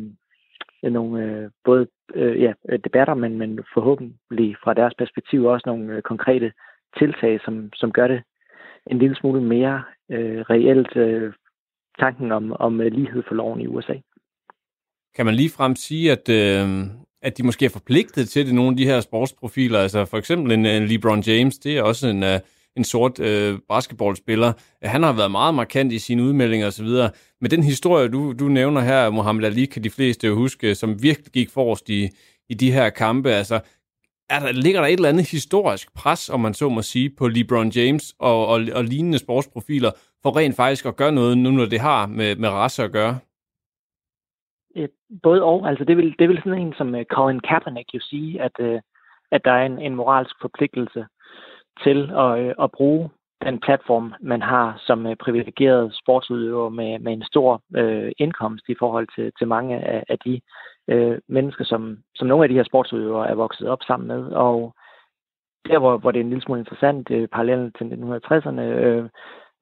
nogle øh, både øh, ja, debatter, men, men forhåbentlig fra deres perspektiv også nogle øh, konkrete tiltag, som, som gør det en lille smule mere øh, reelt øh, tanken om, om lighed for loven i USA. Kan man lige frem sige, at, øh, at de måske er forpligtet til det, nogle af de her sportsprofiler? Altså for eksempel en, en LeBron James, det er også en, øh, en sort øh, basketballspiller. Han har været meget markant i sine udmeldinger osv. Men den historie, du, du nævner her, Mohamed Ali, kan de fleste jo huske, som virkelig gik forrest i, i de her kampe. Altså, er der, ligger der et eller andet historisk pres, om man så må sige, på LeBron James og, og, og lignende sportsprofiler, for rent faktisk at gøre noget, nu når det har med, med race at gøre? Et, Både og. Altså det vil, det vil sådan en som øh, Colin Kaepernick jo sige, at, øh, at der er en, en moralsk forpligtelse til at, øh, at bruge den platform, man har som øh, privilegeret sportsudøver med, med en stor øh, indkomst i forhold til, til mange af, af de øh, mennesker, som, som nogle af de her sportsudøvere er vokset op sammen med. Og der, hvor, hvor det er en lille smule interessant, øh, parallelt til 1960'erne, øh,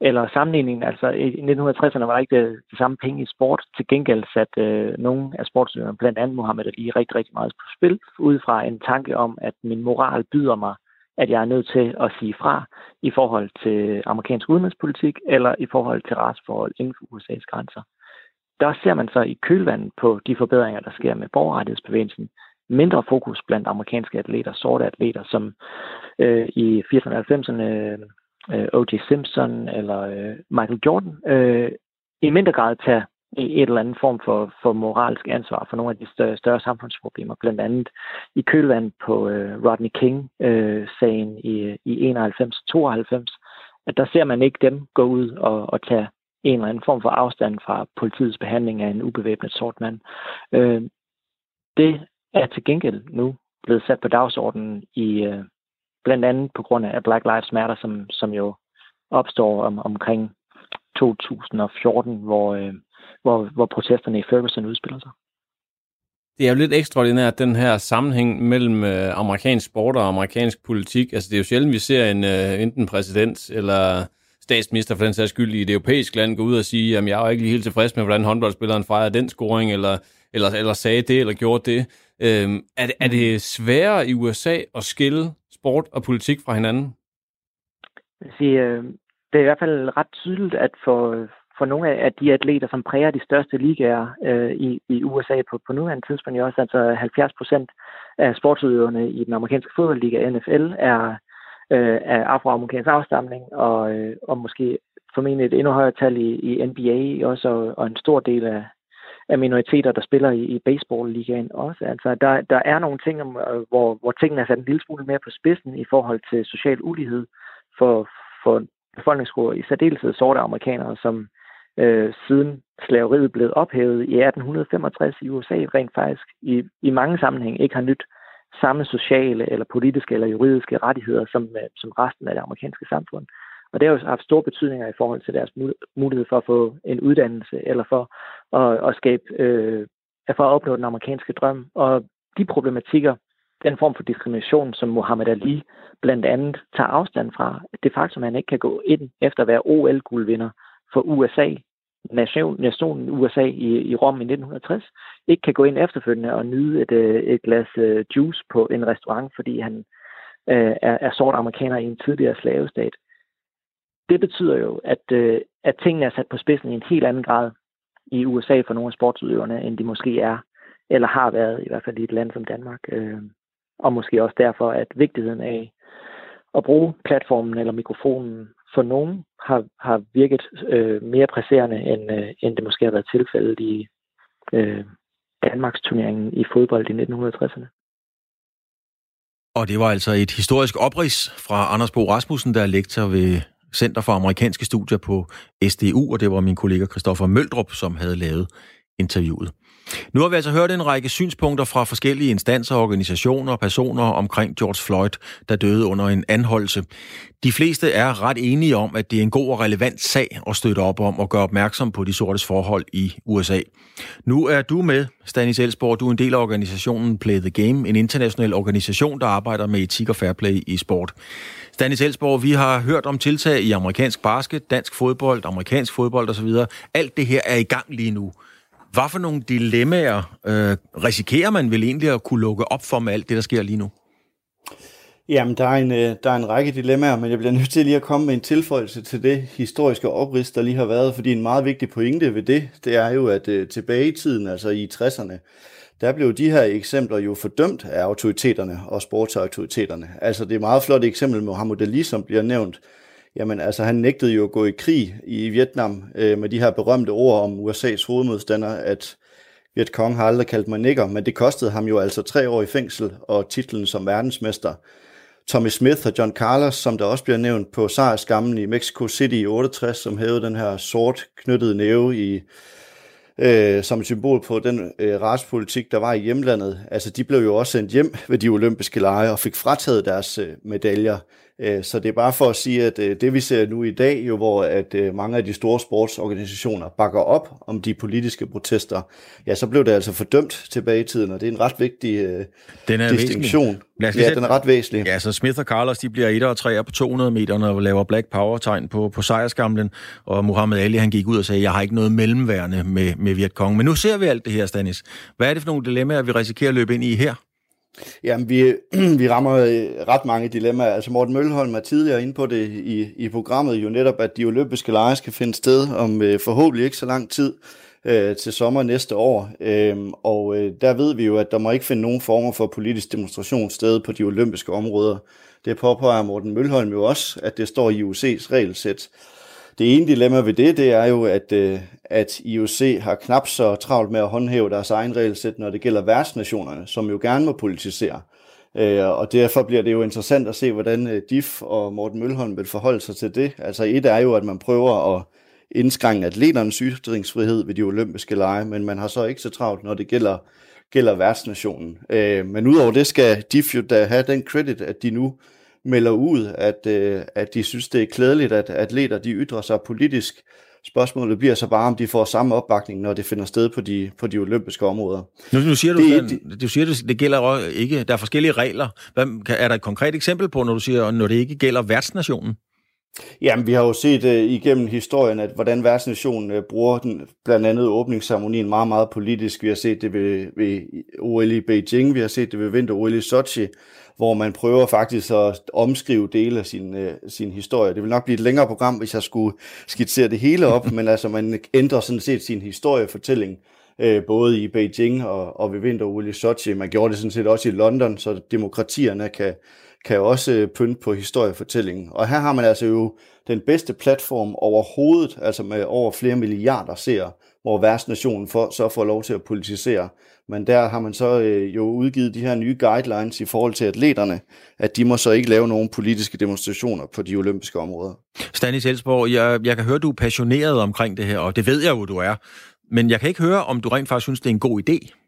eller sammenligningen, altså i 1960'erne var der ikke øh, det, samme penge i sport. Til gengæld satte øh, nogle af sportsudøverne, blandt andet Mohammed Ali, rigtig, rigtig meget på spil, ud fra en tanke om, at min moral byder mig, at jeg er nødt til at sige fra i forhold til amerikansk udenrigspolitik, eller i forhold til retsforhold inden for USA's grænser. Der ser man så i kølvandet på de forbedringer, der sker med borgerrettighedsbevægelsen, mindre fokus blandt amerikanske atleter, sorte atleter, som øh, i 80'erne og 90'erne øh, O.J. Simpson eller øh, Michael Jordan, øh, i mindre grad tage et eller andet form for, for moralsk ansvar for nogle af de større, større samfundsproblemer, blandt andet i kølvand på øh, Rodney King-sagen øh, i, i 91-92, at der ser man ikke dem gå ud og, og tage en eller anden form for afstand fra politiets behandling af en ubevæbnet sort mand. Øh, det er til gengæld nu blevet sat på dagsordenen i, øh, blandt andet på grund af Black Lives Matter, som, som jo opstår om, omkring 2014, hvor, øh, hvor, hvor protesterne i Ferguson udspiller sig. Det er jo lidt ekstraordinært, den her sammenhæng mellem øh, amerikansk sport og amerikansk politik. Altså, det er jo sjældent, vi ser en øh, enten præsident eller statsminister for den sags skyld i et europæisk land gå ud og sige, at jeg er jo ikke lige helt tilfreds med, hvordan håndboldspilleren fejrer den scoring, eller, eller, eller sagde det, eller gjorde det. Øhm, er, det er det sværere i USA at skille sport og politik fra hinanden? sige, øh, det er i hvert fald ret tydeligt, at for, for nogle af de atleter, som præger de største ligaer øh, i, i USA på, på nuværende tidspunkt, også altså 70 procent af sportsudøverne i den amerikanske fodboldliga NFL er øh, af afroamerikansk afstamning, og, øh, og måske formentlig et endnu højere tal i, i NBA også, og, og en stor del af, af minoriteter, der spiller i, i baseball-ligaen også. Altså, der, der er nogle ting, øh, hvor, hvor tingene er sat en lille smule mere på spidsen i forhold til social ulighed for, for befolkningsgrupper, i særdeleshed sorte amerikanere, som øh, siden slaveriet blev ophævet i 1865 i USA, rent faktisk i, i mange sammenhæng ikke har nyt samme sociale eller politiske eller juridiske rettigheder som, øh, som resten af det amerikanske samfund. Og det har jo haft store betydninger i forhold til deres mulighed for at få en uddannelse eller for at, at skabe, øh, for at opnå den amerikanske drøm. Og de problematikker, den form for diskrimination, som Muhammad Ali blandt andet tager afstand fra, det faktum, at man ikke kan gå ind efter at være OL-guldvinder for USA, nation, nationen USA i, i Rom i 1960, ikke kan gå ind efterfølgende og nyde et, øh, et glas øh, juice på en restaurant, fordi han øh, er, er sort amerikaner i en tidligere slavestat. Det betyder jo, at, øh, at tingene er sat på spidsen i en helt anden grad i USA for nogle af sportsudøverne, end de måske er, eller har været, i hvert fald i et land som Danmark. Øh, og måske også derfor, at vigtigheden af at bruge platformen eller mikrofonen for nogen har, har virket øh, mere presserende, end, øh, end det måske har været tilfældet i øh, Danmarks turneringen i fodbold i 1960'erne. Og det var altså et historisk oprids fra Anders Bo Rasmussen, der er lektor ved Center for Amerikanske Studier på SDU, og det var min kollega Christoffer Møldrup, som havde lavet interviewet. Nu har vi altså hørt en række synspunkter fra forskellige instanser, organisationer og personer omkring George Floyd, der døde under en anholdelse. De fleste er ret enige om, at det er en god og relevant sag at støtte op om og gøre opmærksom på de sortes forhold i USA. Nu er du med, Stanis Elsborg. Du er en del af organisationen Play the Game, en international organisation, der arbejder med etik og fair play i sport. Stanis Elsborg, vi har hørt om tiltag i amerikansk basket, dansk fodbold, amerikansk fodbold osv. Alt det her er i gang lige nu. Hvad for nogle dilemmaer øh, risikerer man vel egentlig at kunne lukke op for med alt det, der sker lige nu? Jamen, der er, en, øh, der er en række dilemmaer, men jeg bliver nødt til lige at komme med en tilføjelse til det historiske oprids, der lige har været, fordi en meget vigtig pointe ved det, det er jo, at øh, tilbage i tiden, altså i 60'erne, der blev de her eksempler jo fordømt af autoriteterne og sportsautoriteterne. Altså det er et meget flot eksempel med Mohammed Ali, som bliver nævnt, Jamen altså, han nægtede jo at gå i krig i Vietnam øh, med de her berømte ord om USA's hovedmodstander, at Viet Cong har aldrig kaldt mig nigger, men det kostede ham jo altså tre år i fængsel og titlen som verdensmester. Tommy Smith og John Carlos, som der også bliver nævnt på sejrskammen i Mexico City i 68, som hævede den her sort knyttede næve i, øh, som et symbol på den øh, racepolitik, der var i hjemlandet. Altså, de blev jo også sendt hjem ved de olympiske lege og fik frataget deres øh, medaljer. Øh, så det er bare for at sige, at øh, det vi ser nu i dag, jo hvor at øh, mange af de store sportsorganisationer bakker op om de politiske protester, ja, så blev det altså fordømt tilbage i tiden, og det er en ret vigtig den er distinktion. Ja, den er ret væsentlig. Ja, så Smith og Carlos, de bliver 1 og 3 på 200 meter og laver Black Power-tegn på, på sejrskamlen, og Muhammad Ali, han gik ud og sagde, jeg har ikke noget mellemværende med, med Vietcong. Men nu ser vi alt det her, Stanis. Hvad er det for nogle dilemmaer, vi risikerer at løbe ind i her? Jamen, vi, vi rammer øh, ret mange dilemmaer. Altså, Morten Mølholm er tidligere inde på det i, i programmet jo netop, at de olympiske lege skal finde sted om øh, forhåbentlig ikke så lang tid øh, til sommer næste år. Øhm, og øh, der ved vi jo, at der må ikke finde nogen former for politisk demonstration sted på de olympiske områder. Det påpeger Morten Mølholm jo også, at det står i IOC's regelsæt. Det ene dilemma ved det, det er jo, at, øh, at IOC har knap så travlt med at håndhæve deres egen regelsæt, når det gælder værtsnationerne, som jo gerne må politisere. Øh, og derfor bliver det jo interessant at se, hvordan øh, DIF og Morten Mølholm vil forholde sig til det. Altså et er jo, at man prøver at indskrænke atleternes ytringsfrihed ved de olympiske lege, men man har så ikke så travlt, når det gælder, gælder værtsnationen. Men udover det skal DIF jo da have den credit, at de nu melder ud, at, øh, at de synes, det er klædeligt, at atleter de ytrer sig politisk. Spørgsmålet bliver så bare, om de får samme opbakning, når det finder sted på de, på de olympiske områder. Nu, nu siger du, det, det, du siger, det, det gælder ikke, der er forskellige regler. Hvad, er der et konkret eksempel på, når du siger, når det ikke gælder værtsnationen? Jamen, vi har jo set uh, igennem historien, at hvordan værtsnationen uh, bruger den, blandt andet åbningsceremonien meget, meget politisk. Vi har set det ved, ved OL i Beijing, vi har set det ved vinter-OL i Sochi, hvor man prøver faktisk at omskrive dele af sin, uh, sin historie. Det vil nok blive et længere program, hvis jeg skulle skitsere det hele op, men altså man ændrer sådan set sin historiefortælling uh, både i Beijing og, og ved vinter-OL i Sochi. Man gjorde det sådan set også i London, så demokratierne kan, kan også øh, pynte på historiefortællingen. Og her har man altså jo den bedste platform overhovedet, altså med over flere milliarder seere, hvor værtsnationen for, så får lov til at politisere. Men der har man så øh, jo udgivet de her nye guidelines i forhold til atleterne, at de må så ikke lave nogen politiske demonstrationer på de olympiske områder. Stanis Elsborg, jeg, jeg kan høre, du er passioneret omkring det her, og det ved jeg jo, du er. Men jeg kan ikke høre, om du rent faktisk synes, det er en god idé.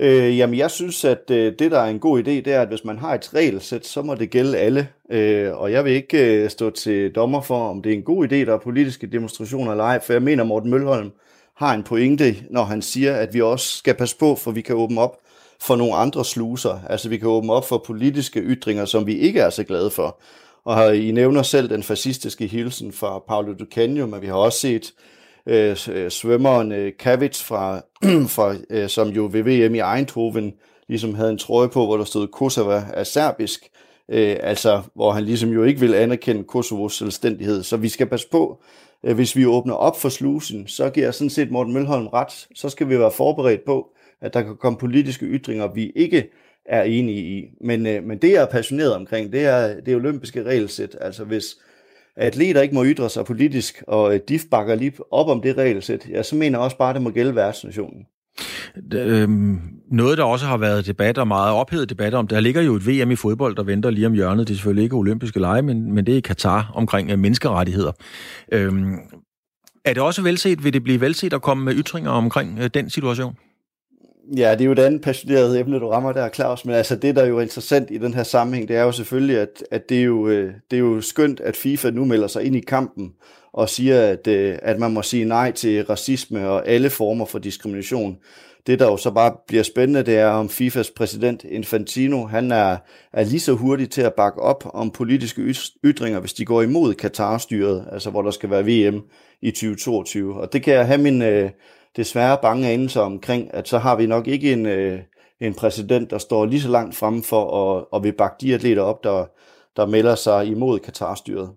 Øh, jamen, jeg synes, at øh, det, der er en god idé, det er, at hvis man har et regelsæt, så må det gælde alle. Øh, og jeg vil ikke øh, stå til dommer for, om det er en god idé, der er politiske demonstrationer eller ej, for jeg mener, Morten Mølholm har en pointe, når han siger, at vi også skal passe på, for vi kan åbne op for nogle andre sluser. Altså, vi kan åbne op for politiske ytringer, som vi ikke er så glade for. Og I nævner selv den fascistiske hilsen fra Paolo Ducanio, men vi har også set øh, øh svømmeren øh, Kavits, fra, fra, øh, som jo ved VM i Eindhoven ligesom havde en trøje på, hvor der stod Kosova er serbisk, øh, altså hvor han ligesom jo ikke vil anerkende Kosovos selvstændighed. Så vi skal passe på, Øh, hvis vi åbner op for slusen, så giver jeg sådan set Morten Mølholm ret, så skal vi være forberedt på, at der kan komme politiske ytringer, vi ikke er enige i. Men, øh, men det, jeg er passioneret omkring, det er det olympiske regelsæt. Altså hvis atleter ikke må ytre sig politisk, og øh, DIF bakker lige op om det regelsæt, ja, så mener jeg også bare, at det må gælde værtsnationen. Øhm, noget, der også har været debat og meget ophedet debat om, der ligger jo et VM i fodbold, der venter lige om hjørnet. Det er selvfølgelig ikke olympiske lege, men, men det er i Katar omkring øh, menneskerettigheder. Øhm, er det også velset, vil det blive velset at komme med ytringer omkring øh, den situation? Ja, det er jo et andet passioneret emne, du rammer der, Claus, men altså det, der er jo interessant i den her sammenhæng, det er jo selvfølgelig, at, at det, er jo, øh, det er jo skønt, at FIFA nu melder sig ind i kampen og siger, at, øh, at man må sige nej til racisme og alle former for diskrimination. Det, der jo så bare bliver spændende, det er, om FIFAs præsident Infantino, han er, er lige så hurtig til at bakke op om politiske ytringer, hvis de går imod Katar-styret, altså hvor der skal være VM i 2022. Og det kan jeg have min, øh, desværre bange anelse omkring, at så har vi nok ikke en, øh, en præsident, der står lige så langt fremme for at, at vil bakke de atleter op, der, der melder sig imod Katar-styret.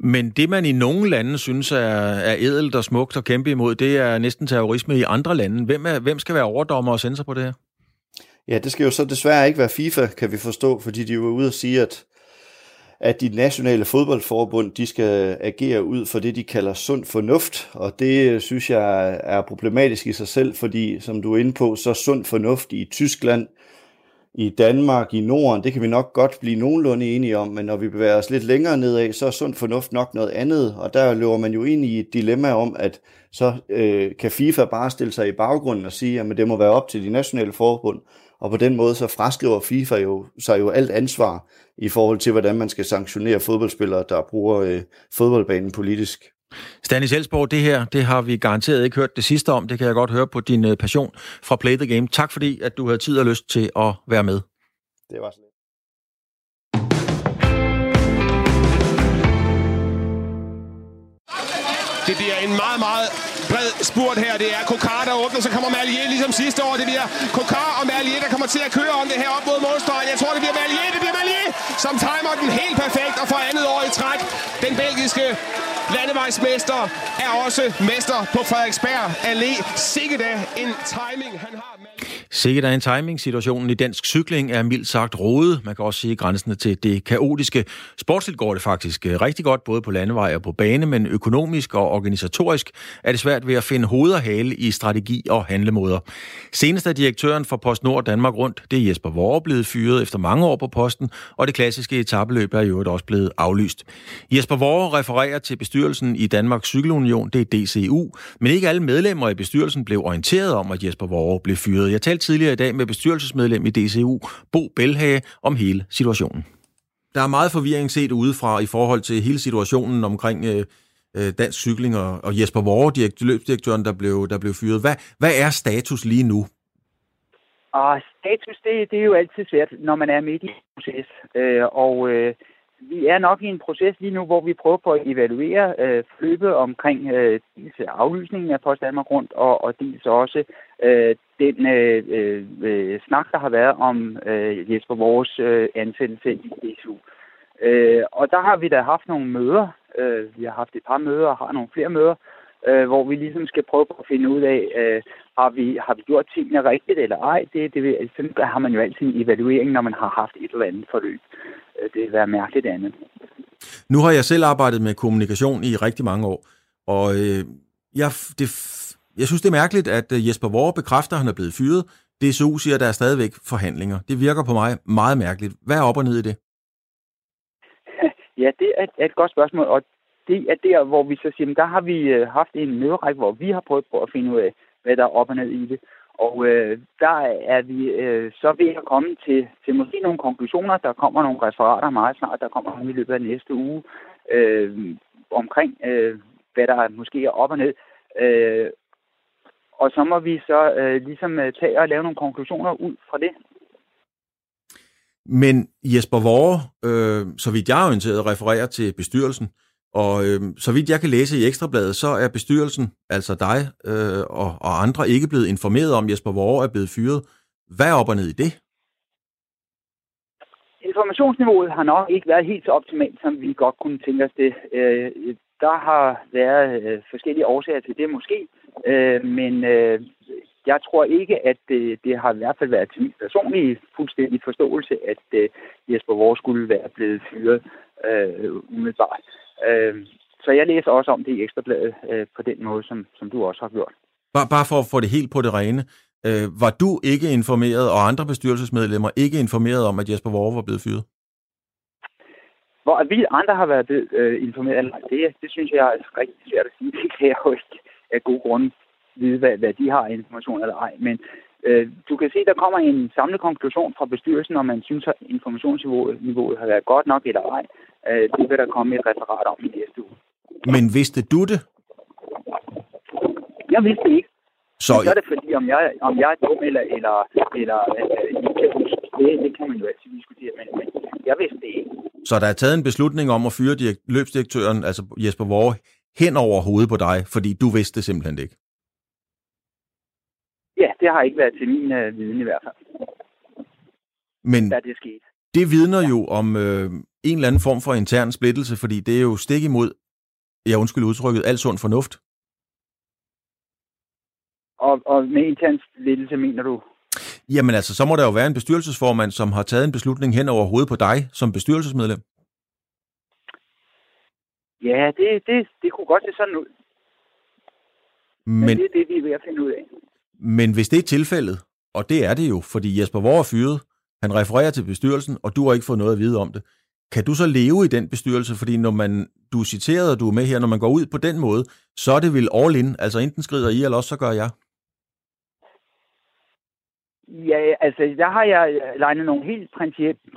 Men det, man i nogle lande synes er, er edelt og smukt at kæmpe imod, det er næsten terrorisme i andre lande. Hvem, er, hvem skal være overdommer og sende sig på det her? Ja, det skal jo så desværre ikke være FIFA, kan vi forstå, fordi de er ude at sige, at at de nationale fodboldforbund, de skal agere ud for det, de kalder sund fornuft, og det øh, synes jeg er problematisk i sig selv, fordi som du er inde på, så sund fornuft i Tyskland, i Danmark, i Norden, det kan vi nok godt blive nogenlunde enige om, men når vi bevæger os lidt længere nedad, så er sund fornuft nok noget andet, og der løber man jo ind i et dilemma om, at så øh, kan FIFA bare stille sig i baggrunden og sige, at det må være op til de nationale forbund, og på den måde så fraskriver FIFA jo, sig jo alt ansvar i forhold til, hvordan man skal sanktionere fodboldspillere, der bruger øh, fodboldbanen politisk. Stanis Elsborg, det her, det har vi garanteret ikke hørt det sidste om. Det kan jeg godt høre på din øh, passion fra Play the Game. Tak fordi, at du havde tid og lyst til at være med. Det var så lidt. Det bliver en meget, meget bred spurt her. Det er Kokar, der åbner, så kommer Malier ligesom sidste år. Det bliver Kokar og Malier, der kommer til at køre om det her op mod målstregen. Jeg tror, det bliver Malier, det bliver Malier, som timer den helt perfekt og for andet år i træk. Den belgiske landevejsmester er også mester på Frederiksberg Allé. Sikkert en timing, han har. Sikkert er en timing-situationen i dansk cykling er mildt sagt rodet. Man kan også sige grænsen til det kaotiske. Sportsligt går det faktisk øh, rigtig godt, både på landevej og på bane, men økonomisk og organisatorisk er det svært ved at finde hoved og hale i strategi og handlemåder. Senest er direktøren for PostNord Danmark Rundt, det er Jesper Vore, blevet fyret efter mange år på posten, og det klassiske etabeløb er i øvrigt også blevet aflyst. Jesper Vore refererer til bestyrelsen i Danmarks Cykelunion, det er DCU, men ikke alle medlemmer i bestyrelsen blev orienteret om, at Jesper Vore blev fyret. Jeg talte tidligere i dag med bestyrelsesmedlem i DCU, Bo Belhage, om hele situationen. Der er meget forvirring set udefra i forhold til hele situationen omkring øh, øh dansk cykling og, og Jesper Vore, løbsdirektøren, der blev, der blev fyret. Hvad, hvad er status lige nu? Og status, det, det er jo altid svært, når man er midt i proces. Øh, og øh, vi er nok i en proces lige nu, hvor vi prøver på at evaluere øh, forløbet omkring øh, dels aflysningen af Post Danmark Rundt, og, og dels også øh, den øh, øh, øh snak, der har været om øh, Jesper Vores øh, ansættelse i DSU. Øh, og der har vi da haft nogle møder. Øh, vi har haft et par møder og har nogle flere møder, øh, hvor vi ligesom skal prøve at finde ud af, øh, har, vi, har vi gjort tingene rigtigt eller ej. Det, det, sådan har man jo altid en evaluering, når man har haft et eller andet forløb. Øh, det vil være mærkeligt andet. Nu har jeg selv arbejdet med kommunikation i rigtig mange år, og øh, jeg, det, jeg synes, det er mærkeligt, at øh, Jesper Vore bekræfter, at han er blevet fyret. DSU siger, at der er stadigvæk forhandlinger. Det virker på mig meget mærkeligt. Hvad er op og ned i det? Ja, det er et godt spørgsmål, og det er der, hvor vi så siger, der har vi øh, haft en møderække, hvor vi har prøvet på at finde ud af, hvad der er op og ned i det. Og øh, der er vi øh, så ved at komme til, til måske nogle konklusioner. Der kommer nogle referater meget snart. Der kommer nogle i løbet af næste uge øh, omkring, øh, hvad der måske er op og ned. Øh, og så må vi så øh, ligesom øh, tage og lave nogle konklusioner ud fra det. Men Jesper Vore, øh, så vidt jeg er orienteret, refererer til bestyrelsen. Og øh, så vidt jeg kan læse i Ekstrabladet, så er bestyrelsen, altså dig øh, og, og andre, ikke blevet informeret om, at Jesper Vore er blevet fyret. Hvad er op og ned i det? Informationsniveauet har nok ikke været helt så optimalt, som vi godt kunne tænke os det. Øh, der har været øh, forskellige årsager til det måske, øh, men øh, jeg tror ikke, at det, det har i hvert fald været til min personlige fuldstændig forståelse, at øh, Jesper Vore skulle være blevet fyret øh, umiddelbart. Øh, så jeg læser også om det i Ekstrabladet øh, på den måde, som, som du også har gjort. Bare, bare for at få det helt på det rene. Øh, var du ikke informeret, og andre bestyrelsesmedlemmer ikke informeret om, at Jesper Vore var blevet fyret? Hvor vi andre har været øh, informeret, det, det synes jeg er rigtig svært at sige. Det kan jeg jo ikke af gode grunde vide, hvad, hvad de har information eller ej. Men øh, du kan se, der kommer en samlet konklusion fra bestyrelsen, om man synes, at informationsniveauet har været godt nok eller ej. Øh, det vil der komme et referat om i næste uge. Men vidste du det? Jeg vidste det ikke. Så, så er det fordi, om jeg, om jeg er dum eller, eller, eller øh, ikke kan huske, det, det kan man jo altid diskutere, men, men jeg vidste det ikke. Så der er taget en beslutning om at fyre direkt, løbsdirektøren, altså Jesper Vore, hen over hovedet på dig, fordi du vidste det simpelthen ikke? Ja, det har ikke været til min øh, viden i hvert fald. Men da det skete. det vidner jo om øh, en eller anden form for intern splittelse, fordi det er jo stik imod, jeg undskyld udtrykket, al sund fornuft. Og, og med intern splittelse mener du? Jamen altså, så må der jo være en bestyrelsesformand, som har taget en beslutning hen over hovedet på dig som bestyrelsesmedlem. Ja, det, det, det kunne godt se sådan ud. Men, Men det er det, vi er ved at finde ud af. Men hvis det er tilfældet, og det er det jo, fordi Jesper Vore er fyret, han refererer til bestyrelsen, og du har ikke fået noget at vide om det. Kan du så leve i den bestyrelse? Fordi når man, du er citeret, og du er med her, når man går ud på den måde, så er det vel all in. Altså enten skrider I, eller også så gør jeg. Ja, altså der har jeg legnet nogle helt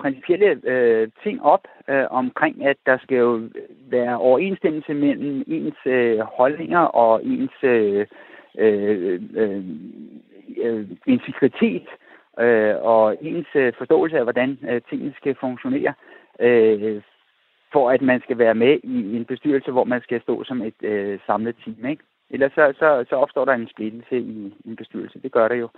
principielle øh, ting op øh, omkring, at der skal jo være overensstemmelse mellem ens øh, holdninger og ens øh, øh, øh, øh, integritet øh, og ens øh, forståelse af, hvordan øh, tingene skal funktionere, øh, for at man skal være med i en bestyrelse, hvor man skal stå som et øh, samlet team. Ikke? Ellers så, så, så opstår der en splittelse i en bestyrelse. Det gør der jo.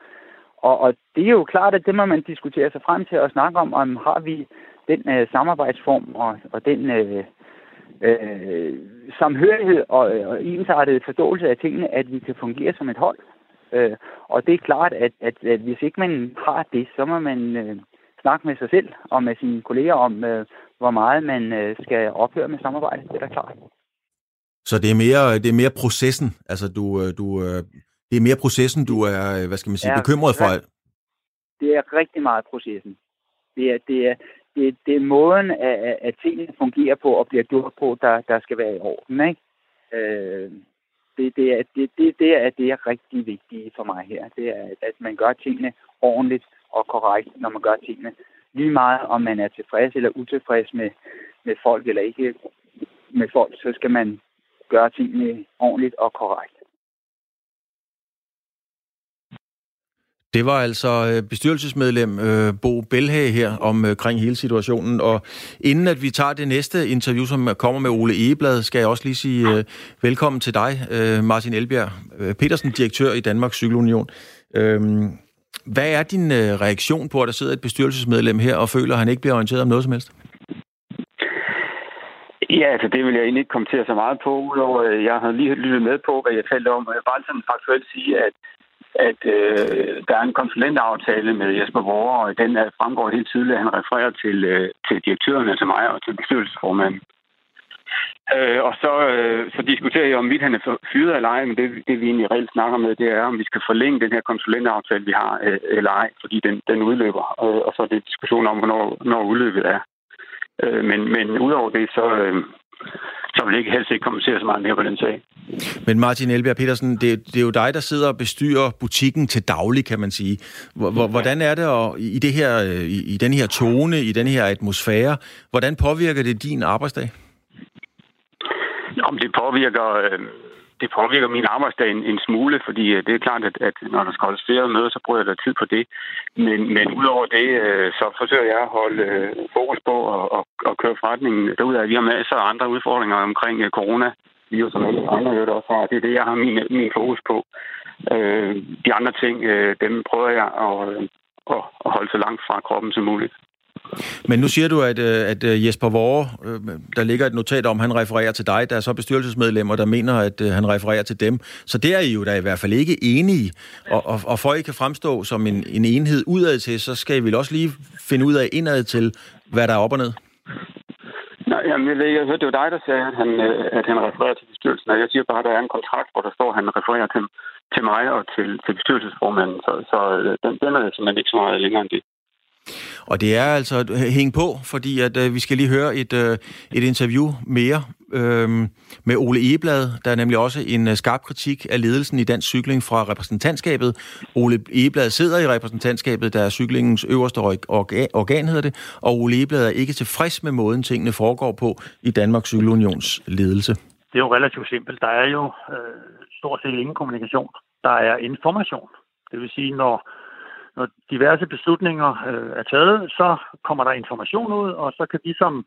Og, og det er jo klart, at det må man diskutere sig frem til at snakke om, om har vi den øh, samarbejdsform og, og den øh, øh, samhørighed og, og ensartet forståelse af tingene, at vi kan fungere som et hold. Øh, og det er klart, at, at, at hvis ikke man har det, så må man øh, snakke med sig selv og med sine kolleger om, øh, hvor meget man øh, skal ophøre med samarbejde. Det er da klart. Så det er mere, det er mere processen, altså du, øh, du, øh, det er mere processen, du er, øh, hvad skal man sige, ja, bekymret for? Det er rigtig meget processen. Det er, det er, det, det er måden, at, at tingene fungerer på og bliver gjort på, der, der skal være i orden. Ikke? Øh, det, det, er, det, det, det, er, det er rigtig vigtigt for mig her. Det er, at man gør tingene ordentligt og korrekt, når man gør tingene. Lige meget, om man er tilfreds eller utilfreds med, med folk eller ikke med folk, så skal man gøre tingene ordentligt og korrekt. Det var altså øh, bestyrelsesmedlem øh, Bo Belhage her omkring øh, hele situationen. Og inden at vi tager det næste interview, som kommer med Ole Egeblad, skal jeg også lige sige velkommen til dig, Martin Elbjerg Petersen, direktør i Danmarks Cykelunion. Øhm, hvad er din reaktion på, at der sidder et bestyrelsesmedlem her og føler, at han ikke bliver orienteret om noget som helst? Ja, altså det vil jeg egentlig ikke kommentere så meget på, udover jeg har lige lyttet med på, hvad jeg talte om. Jeg vil bare sådan faktuelt sige, at at øh, der er en konsulentaftale med Jesper Vore, og den er, fremgår helt tydeligt, at han refererer til, øh, til direktøren, altså mig, og til bestyrelsesformanden. Øh, og så, øh, så diskuterer jeg, om vi han er fyret eller ej, men det, det vi egentlig reelt snakker med, det er, om vi skal forlænge den her konsulentaftale, vi har, øh, eller ej, fordi den, den udløber. Øh, og så er det diskussion om, hvornår, hvornår udløbet er. Øh, men, men udover det, så, øh, så jeg vil ikke helst ikke kommentere så meget mere på den sag. Men Martin Elbjerg Petersen, det, det er jo dig, der sidder og bestyrer butikken til daglig, kan man sige. Hvordan er det at, i, det her, i, i den her tone, i den her atmosfære, hvordan påvirker det din arbejdsdag? Om det påvirker... Øh det påvirker min arbejdsdag en, en smule, fordi øh, det er klart, at, at når der skal holdes flere møder, så bruger jeg da tid på det. Men, men udover det, øh, så forsøger jeg at holde øh, fokus på at, at, at køre forretningen derudad. Vi har masser af andre udfordringer omkring øh, corona, virus, som alle andre hørt også har. Det er det, jeg har min, min fokus på. Øh, de andre ting, øh, dem prøver jeg at, at, at holde så langt fra kroppen som muligt. Men nu siger du, at, øh, at øh, Jesper Vore, øh, der ligger et notat om, han refererer til dig. Der er så bestyrelsesmedlemmer, der mener, at han refererer til dem. Så det er I jo da i hvert fald ikke enige. Og, og, og for at I kan fremstå som en, en enhed udad til, så skal I vel også lige finde ud af indad til, hvad der er op og ned. Nej, jamen, jeg, ved, jeg hørte, det var dig, der sagde, at han, at han refererer til bestyrelsen. Og jeg siger bare, at der er en kontrakt, hvor der står, at han refererer til, til mig og til, til bestyrelsesformanden. Så, så den, den er simpelthen ikke så meget længere end det. Og det er altså øh, hæng på, fordi at øh, vi skal lige høre et, øh, et interview mere øh, med Ole Eblad. Der er nemlig også en øh, skarp kritik af ledelsen i dansk cykling fra repræsentantskabet. Ole Eblad sidder i repræsentantskabet, der er cyklingens øverste organ, hedder det, og Ole Eblad er ikke tilfreds med måden, tingene foregår på i Danmarks Cykelunions ledelse. Det er jo relativt simpelt. Der er jo øh, stort set ingen kommunikation. Der er information. Det vil sige, når når diverse beslutninger øh, er taget, så kommer der information ud, og så kan vi som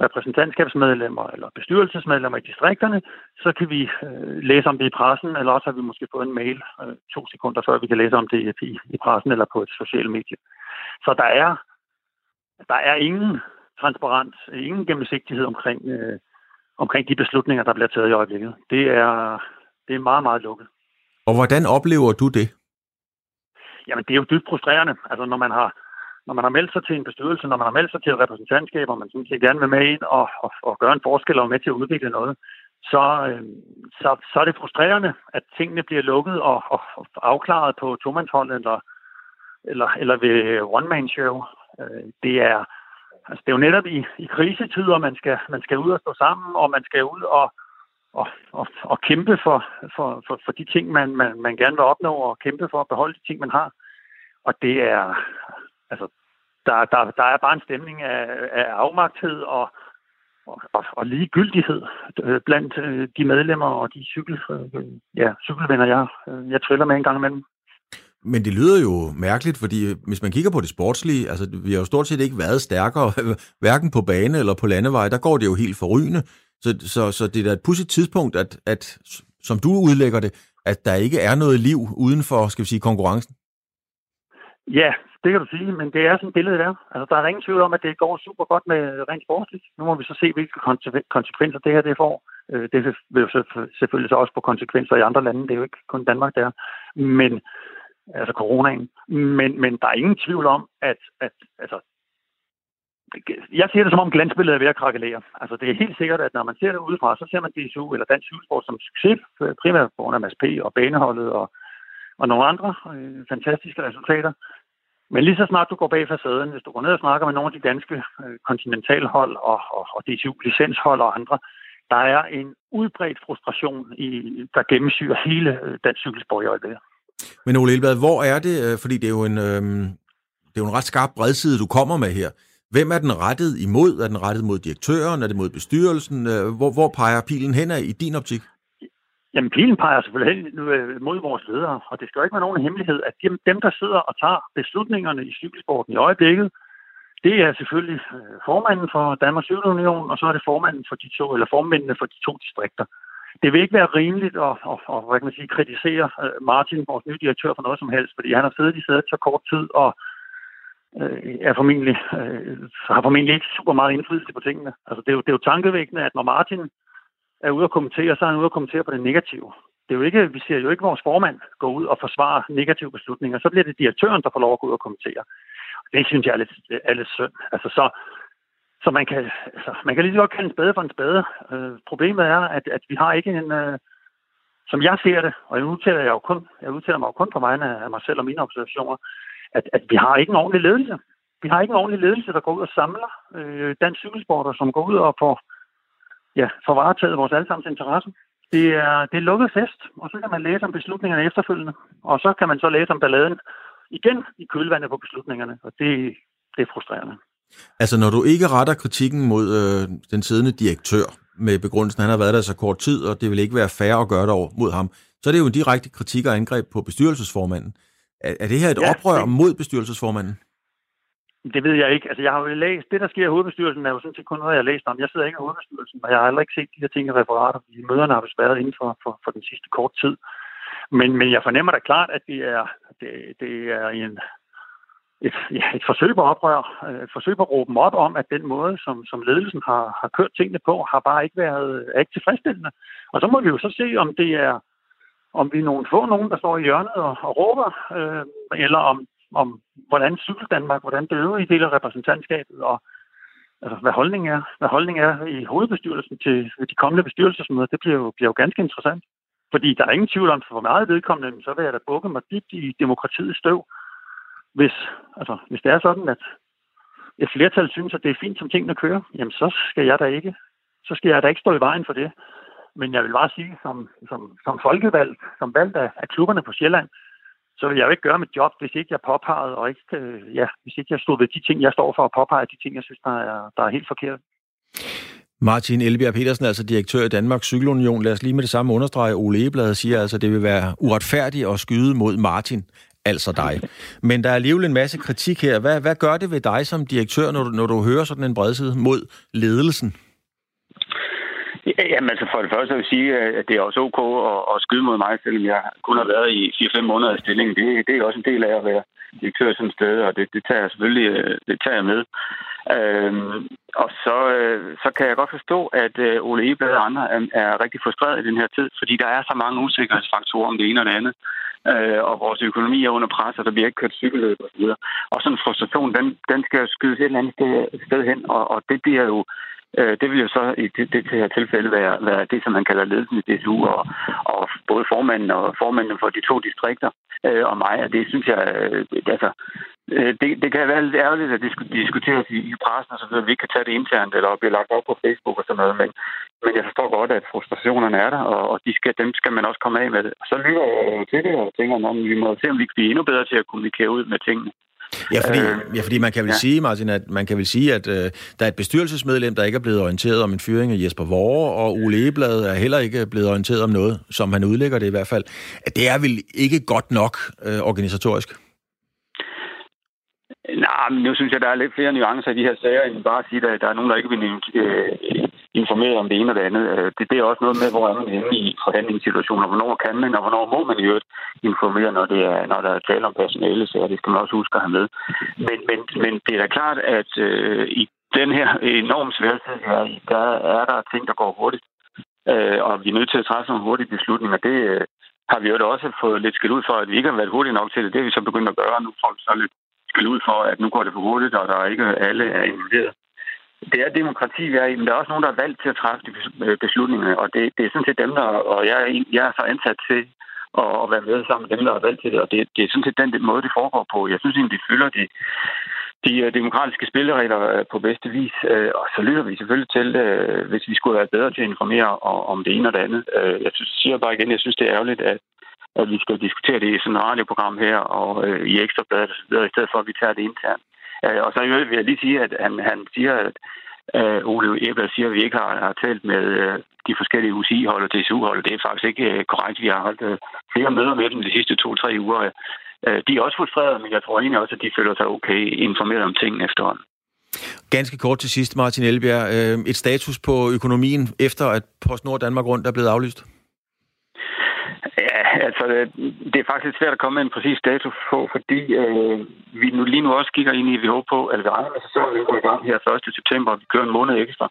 repræsentantskabsmedlemmer eller bestyrelsesmedlemmer i distrikterne, så kan vi øh, læse om det i pressen, eller også har vi måske fået en mail øh, to sekunder før vi kan læse om det i, i pressen eller på et socialt medie. Så der er, der er ingen transparens, ingen gennemsigtighed omkring, øh, omkring de beslutninger, der bliver taget i øjeblikket. Det er, det er meget, meget lukket. Og hvordan oplever du det? Jamen, det er jo dybt frustrerende. Altså, når man har, når man har meldt sig til en bestyrelse, når man har meldt sig til et repræsentantskab, og man synes, set gerne vil med ind og, og, og gøre en forskel og med til at udvikle noget, så, øh, så, så er det frustrerende, at tingene bliver lukket og, og, og afklaret på tomandshold eller, eller, eller ved one-man-show. Øh, det er, altså, det er jo netop i, i krisetider, man skal, man skal ud og stå sammen, og man skal ud og, og, og, og kæmpe for, for, for, for de ting, man, man, man gerne vil opnå, og kæmpe for at beholde de ting, man har. Og det er, altså, der, der, der er bare en stemning af, af afmagthed og, og, og, ligegyldighed blandt øh, de medlemmer og de cykel, øh, ja, cykelvenner, jeg, øh, jeg triller med en gang imellem. Men det lyder jo mærkeligt, fordi hvis man kigger på det sportslige, altså vi har jo stort set ikke været stærkere, hverken på bane eller på landevej, der går det jo helt forrygende. Så, så, så det er da et pudsigt tidspunkt, at, at, som du udlægger det, at der ikke er noget liv uden for, skal vi sige, konkurrencen. Ja, det kan du sige, men det er sådan et billede der. Altså, der er ingen tvivl om, at det går super godt med rent sportsligt. Nu må vi så se, hvilke konsekvenser det her det får. Øh, det vil jo selvfølgelig så også få konsekvenser i andre lande. Det er jo ikke kun Danmark, der. Men, altså coronaen. Men, men der er ingen tvivl om, at, at altså, jeg ser det som om glansbilledet er ved at krakelere. Altså, det er helt sikkert, at når man ser det udefra, så ser man DSU eller Dansk Cykelsport som succes, øh, primært på grund af MSP og baneholdet og, og nogle andre øh, fantastiske resultater. Men lige så snart du går bag facaden, hvis du går ned og snakker med nogle af de danske øh, kontinentalhold og, og, og DSU licenshold og andre, der er en udbredt frustration, i, der gennemsyrer hele øh, dansk cykelsport i øjeblikket. Men Ole Elbad, hvor er det, øh, fordi det er jo en, øh, det er jo en ret skarp bredside, du kommer med her. Hvem er den rettet imod? Er den rettet mod direktøren? Er det mod bestyrelsen? Øh, hvor, hvor peger pilen hen i din optik? Jamen, pilen peger selvfølgelig hen øh, mod vores ledere, og det skal jo ikke være nogen hemmelighed, at dem, dem der sidder og tager beslutningerne i cykelsporten i øjeblikket, det er selvfølgelig øh, formanden for Danmarks Cykelunion, og så er det formanden for de to, eller formændene for de to distrikter. Det vil ikke være rimeligt at, at, at hvad kan man sige, kritisere Martin, vores nye direktør, for noget som helst, fordi han har siddet i sædet så kort tid, og øh, er formentlig, øh, har formentlig ikke super meget indflydelse på tingene. Altså, det, er jo, det er jo tankevækkende, at når Martin er ude at kommentere, så er han ude at kommentere på det negative. Det er jo ikke, vi ser jo ikke vores formand gå ud og forsvare negative beslutninger. Så bliver det direktøren, der får lov at gå ud og kommentere. Det synes jeg er lidt, er lidt synd. Altså, så, så man kan, altså, man kan lige så godt kalde en spade for en spade. Øh, problemet er, at, at vi har ikke en, øh, som jeg ser det, og jeg udtaler, jeg jo kun, jeg udtaler mig jo kun på vegne af mig selv og mine observationer, at, at vi har ikke en ordentlig ledelse. Vi har ikke en ordentlig ledelse, der går ud og samler øh, dansk cykelsporter, som går ud og får, ja, får varetaget vores allesammens interesse. Det er, det er lukket fest, og så kan man læse om beslutningerne efterfølgende. Og så kan man så læse om balladen igen i kølvandet på beslutningerne, og det, det er frustrerende. Altså, når du ikke retter kritikken mod øh, den siddende direktør med begrundelsen, at han har været der så kort tid, og det vil ikke være fair at gøre det over mod ham, så er det jo en direkte kritik og angreb på bestyrelsesformanden. Er, er det her et ja, oprør det... mod bestyrelsesformanden? Det ved jeg ikke. Altså, jeg har jo læst, det der sker i hovedbestyrelsen, er jo sådan set kun noget, jeg har læst om. Jeg sidder ikke i hovedbestyrelsen, og jeg har heller ikke set de her ting i referater, fordi møderne har været inden for, for, for den sidste kort tid. Men, men jeg fornemmer da klart, at det er, det, det er en, et, ja, et forsøg på oprør, et forsøg på at råbe dem op om, at den måde, som, som ledelsen har, har kørt tingene på, har bare ikke været er ikke tilfredsstillende. Og så må vi jo så se, om det er om vi er nogle få nogen, der står i hjørnet og, og råber, øh, eller om, om hvordan cykel Danmark, hvordan det øvrige del af repræsentantskabet, og altså, hvad holdningen er, hvad holdningen er i hovedbestyrelsen til de kommende bestyrelsesmøder, det bliver jo, bliver jo ganske interessant. Fordi der er ingen tvivl om, for meget vedkommende, så vil jeg da bukke mig dybt i demokratiets støv, hvis, altså, hvis det er sådan, at et flertal synes, at det er fint, som tingene kører, jamen så skal jeg da ikke, så skal jeg da ikke stå i vejen for det. Men jeg vil bare sige, som, som, som folkevalgt, som valgt af, af klubberne på Sjælland, så vil jeg jo ikke gøre mit job, hvis ikke jeg påpegede, og ikke, øh, ja, hvis ikke jeg stod ved de ting, jeg står for at påpege, de ting, jeg synes, der er, der er helt forkert. Martin Elbjerg Petersen, altså direktør i Danmarks Cykelunion. Lad os lige med det samme understrege. Ole Ebladet siger altså, at det vil være uretfærdigt at skyde mod Martin, altså dig. Men der er alligevel en masse kritik her. Hvad, hvad gør det ved dig som direktør, når du, når du hører sådan en bredside mod ledelsen? Ja, jamen altså for det første vil jeg sige, øh, at det er også ok at, at skyde mod mig, selvom jeg kun har været i 4-5 måneder i stilling. Det, det er også en del af at være direktør sådan et sted, og det, det tager jeg selvfølgelig øh, det tager jeg med. Øhm, og så, øh, så kan jeg godt forstå, at Ole Eblad og andre er, er rigtig frustreret i den her tid, fordi der er så mange usikkerhedsfaktorer om det ene og det andet. Øh, og vores økonomi er under pres, og der bliver ikke kørt cykelløb osv. Og, og sådan en frustration, den, den skal skydes et eller andet sted, sted hen, og, og det bliver jo Øh, det vil jo så i det, det her tilfælde være, være det, som man kalder ledelsen i DSU, og, og både formanden og formanden for de to distrikter øh, og mig, og det synes jeg, øh, altså, øh, det, det kan være lidt ærgerligt, at det skulle diskuteres i, i pressen, og så videre, vi ikke kan tage det internt, eller blive lagt op på Facebook og sådan noget, men, men jeg forstår godt, at frustrationerne er der, og, og de skal, dem skal man også komme af med. Og så lytter jeg til det og tænker, om vi må se, om vi kan blive endnu bedre til at kommunikere ud med tingene. Ja, fordi, øh, ja, fordi man kan vel ja. sige, Martin, at man kan vel sige, at øh, der er et bestyrelsesmedlem, der ikke er blevet orienteret om en fyring af Jesper Vore, og Ole Eblad er heller ikke blevet orienteret om noget, som han udlægger det i hvert fald. At det er vel ikke godt nok øh, organisatorisk? Nej, men nu synes jeg, der er lidt flere nuancer i de her sager, end bare at sige, at der er nogen, der ikke vil øh, informere om det ene og det andet. Øh, det, det er også noget med, hvor er man henne i forhandlingssituationer. Hvornår kan man, og hvornår må man i øvrigt informere, når, det er, når der er tale om personale, så det skal man også huske at have med. Men, men, men det er da klart, at øh, i den her enormt svære her, der er der ting, der går hurtigt. Øh, og vi er nødt til at træffe nogle hurtige beslutninger. Det øh, har vi jo også fået lidt skilt ud for, at vi ikke har været hurtige nok til det. Det er vi så begyndt at gøre. Nu får vi så lidt skilt ud for, at nu går det for hurtigt, og der er ikke alle er involveret det er demokrati, vi er i, men der er også nogen, der er valgt til at træffe de øh, beslutninger, og det, det er sådan set dem, der, og jeg, er, jeg er så ansat til at, at være med sammen med dem, der er valgt til det, og det, det er sådan set den, den måde, det foregår på. Jeg synes egentlig, de fylder de, de øh, demokratiske spilleregler øh, på bedste vis, og så lytter vi selvfølgelig til, hvis vi skulle være bedre til at informere om det ene og det andet. Jeg synes, siger bare igen, jeg synes, det er ærgerligt, at, at vi skal diskutere det i sådan et radioprogram her, og i Ekstrabladet og så videre, i stedet for, at vi tager det internt. Øh, og så vil jeg lige sige, at han, han siger, at uh, Ole Ebler siger, at vi ikke har, har talt med uh, de forskellige UCI-hold og DSU-hold. Det er faktisk ikke uh, korrekt. Vi har holdt uh, flere møder med dem de sidste to-tre uger. Uh, de er også frustrerede, men jeg tror egentlig også, at de føler sig okay informeret om tingene efterhånden. Ganske kort til sidst, Martin Elbjerg. Et status på økonomien efter, at PostNord Danmark Rundt er blevet aflyst? Altså det er faktisk svært at komme med en præcis dato på, fordi øh, vi nu lige nu også kigger ind i, vi håber på, at vi regner med sæsonen går i gang her 1. september, og vi kører en måned ekstra.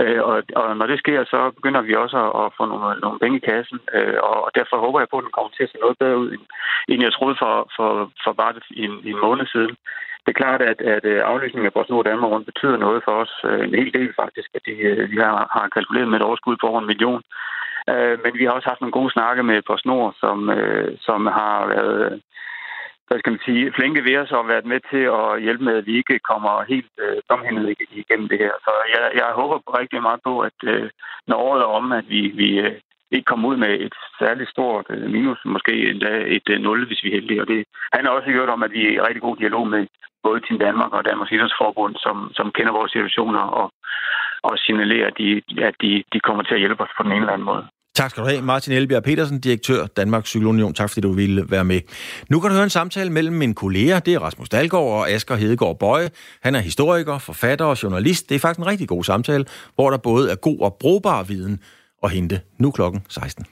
Øh, og, og når det sker, så begynder vi også at, at få nogle, nogle penge i kassen, øh, og derfor håber jeg på, at den kommer til at se noget bedre ud, end, end jeg troede for, for, for bare en, en måned siden. Det er klart, at, at øh, aflysningen af PostNord Danmark rundt betyder noget for os. Øh, en hel del faktisk, at de, øh, vi har, har kalkuleret med et overskud på over en million. Men vi har også haft nogle gode snakke med PostNord, som, som har været hvad skal man sige, flinke ved os og været med til at hjælpe med, at vi ikke kommer helt øh, domhændet igennem det her. Så jeg, jeg håber rigtig meget på, at øh, når året er om, at vi, vi øh, ikke kommer ud med et særligt stort øh, minus, måske endda et øh, 0, hvis vi er heldige. Og det handler også gjort om, at vi er i rigtig god dialog med både Team Danmark og Danmarks Idrætsforbund, som, som kender vores situationer og, og signalerer, at, de, at de, de kommer til at hjælpe os på den ene eller anden måde. Tak skal du have, Martin Elbjerg Petersen, direktør Danmarks Cykelunion. Tak fordi du ville være med. Nu kan du høre en samtale mellem mine kolleger. Det er Rasmus Dalgaard og Asger Hedegaard Bøje. Han er historiker, forfatter og journalist. Det er faktisk en rigtig god samtale, hvor der både er god og brugbar viden at hente. Nu klokken 16.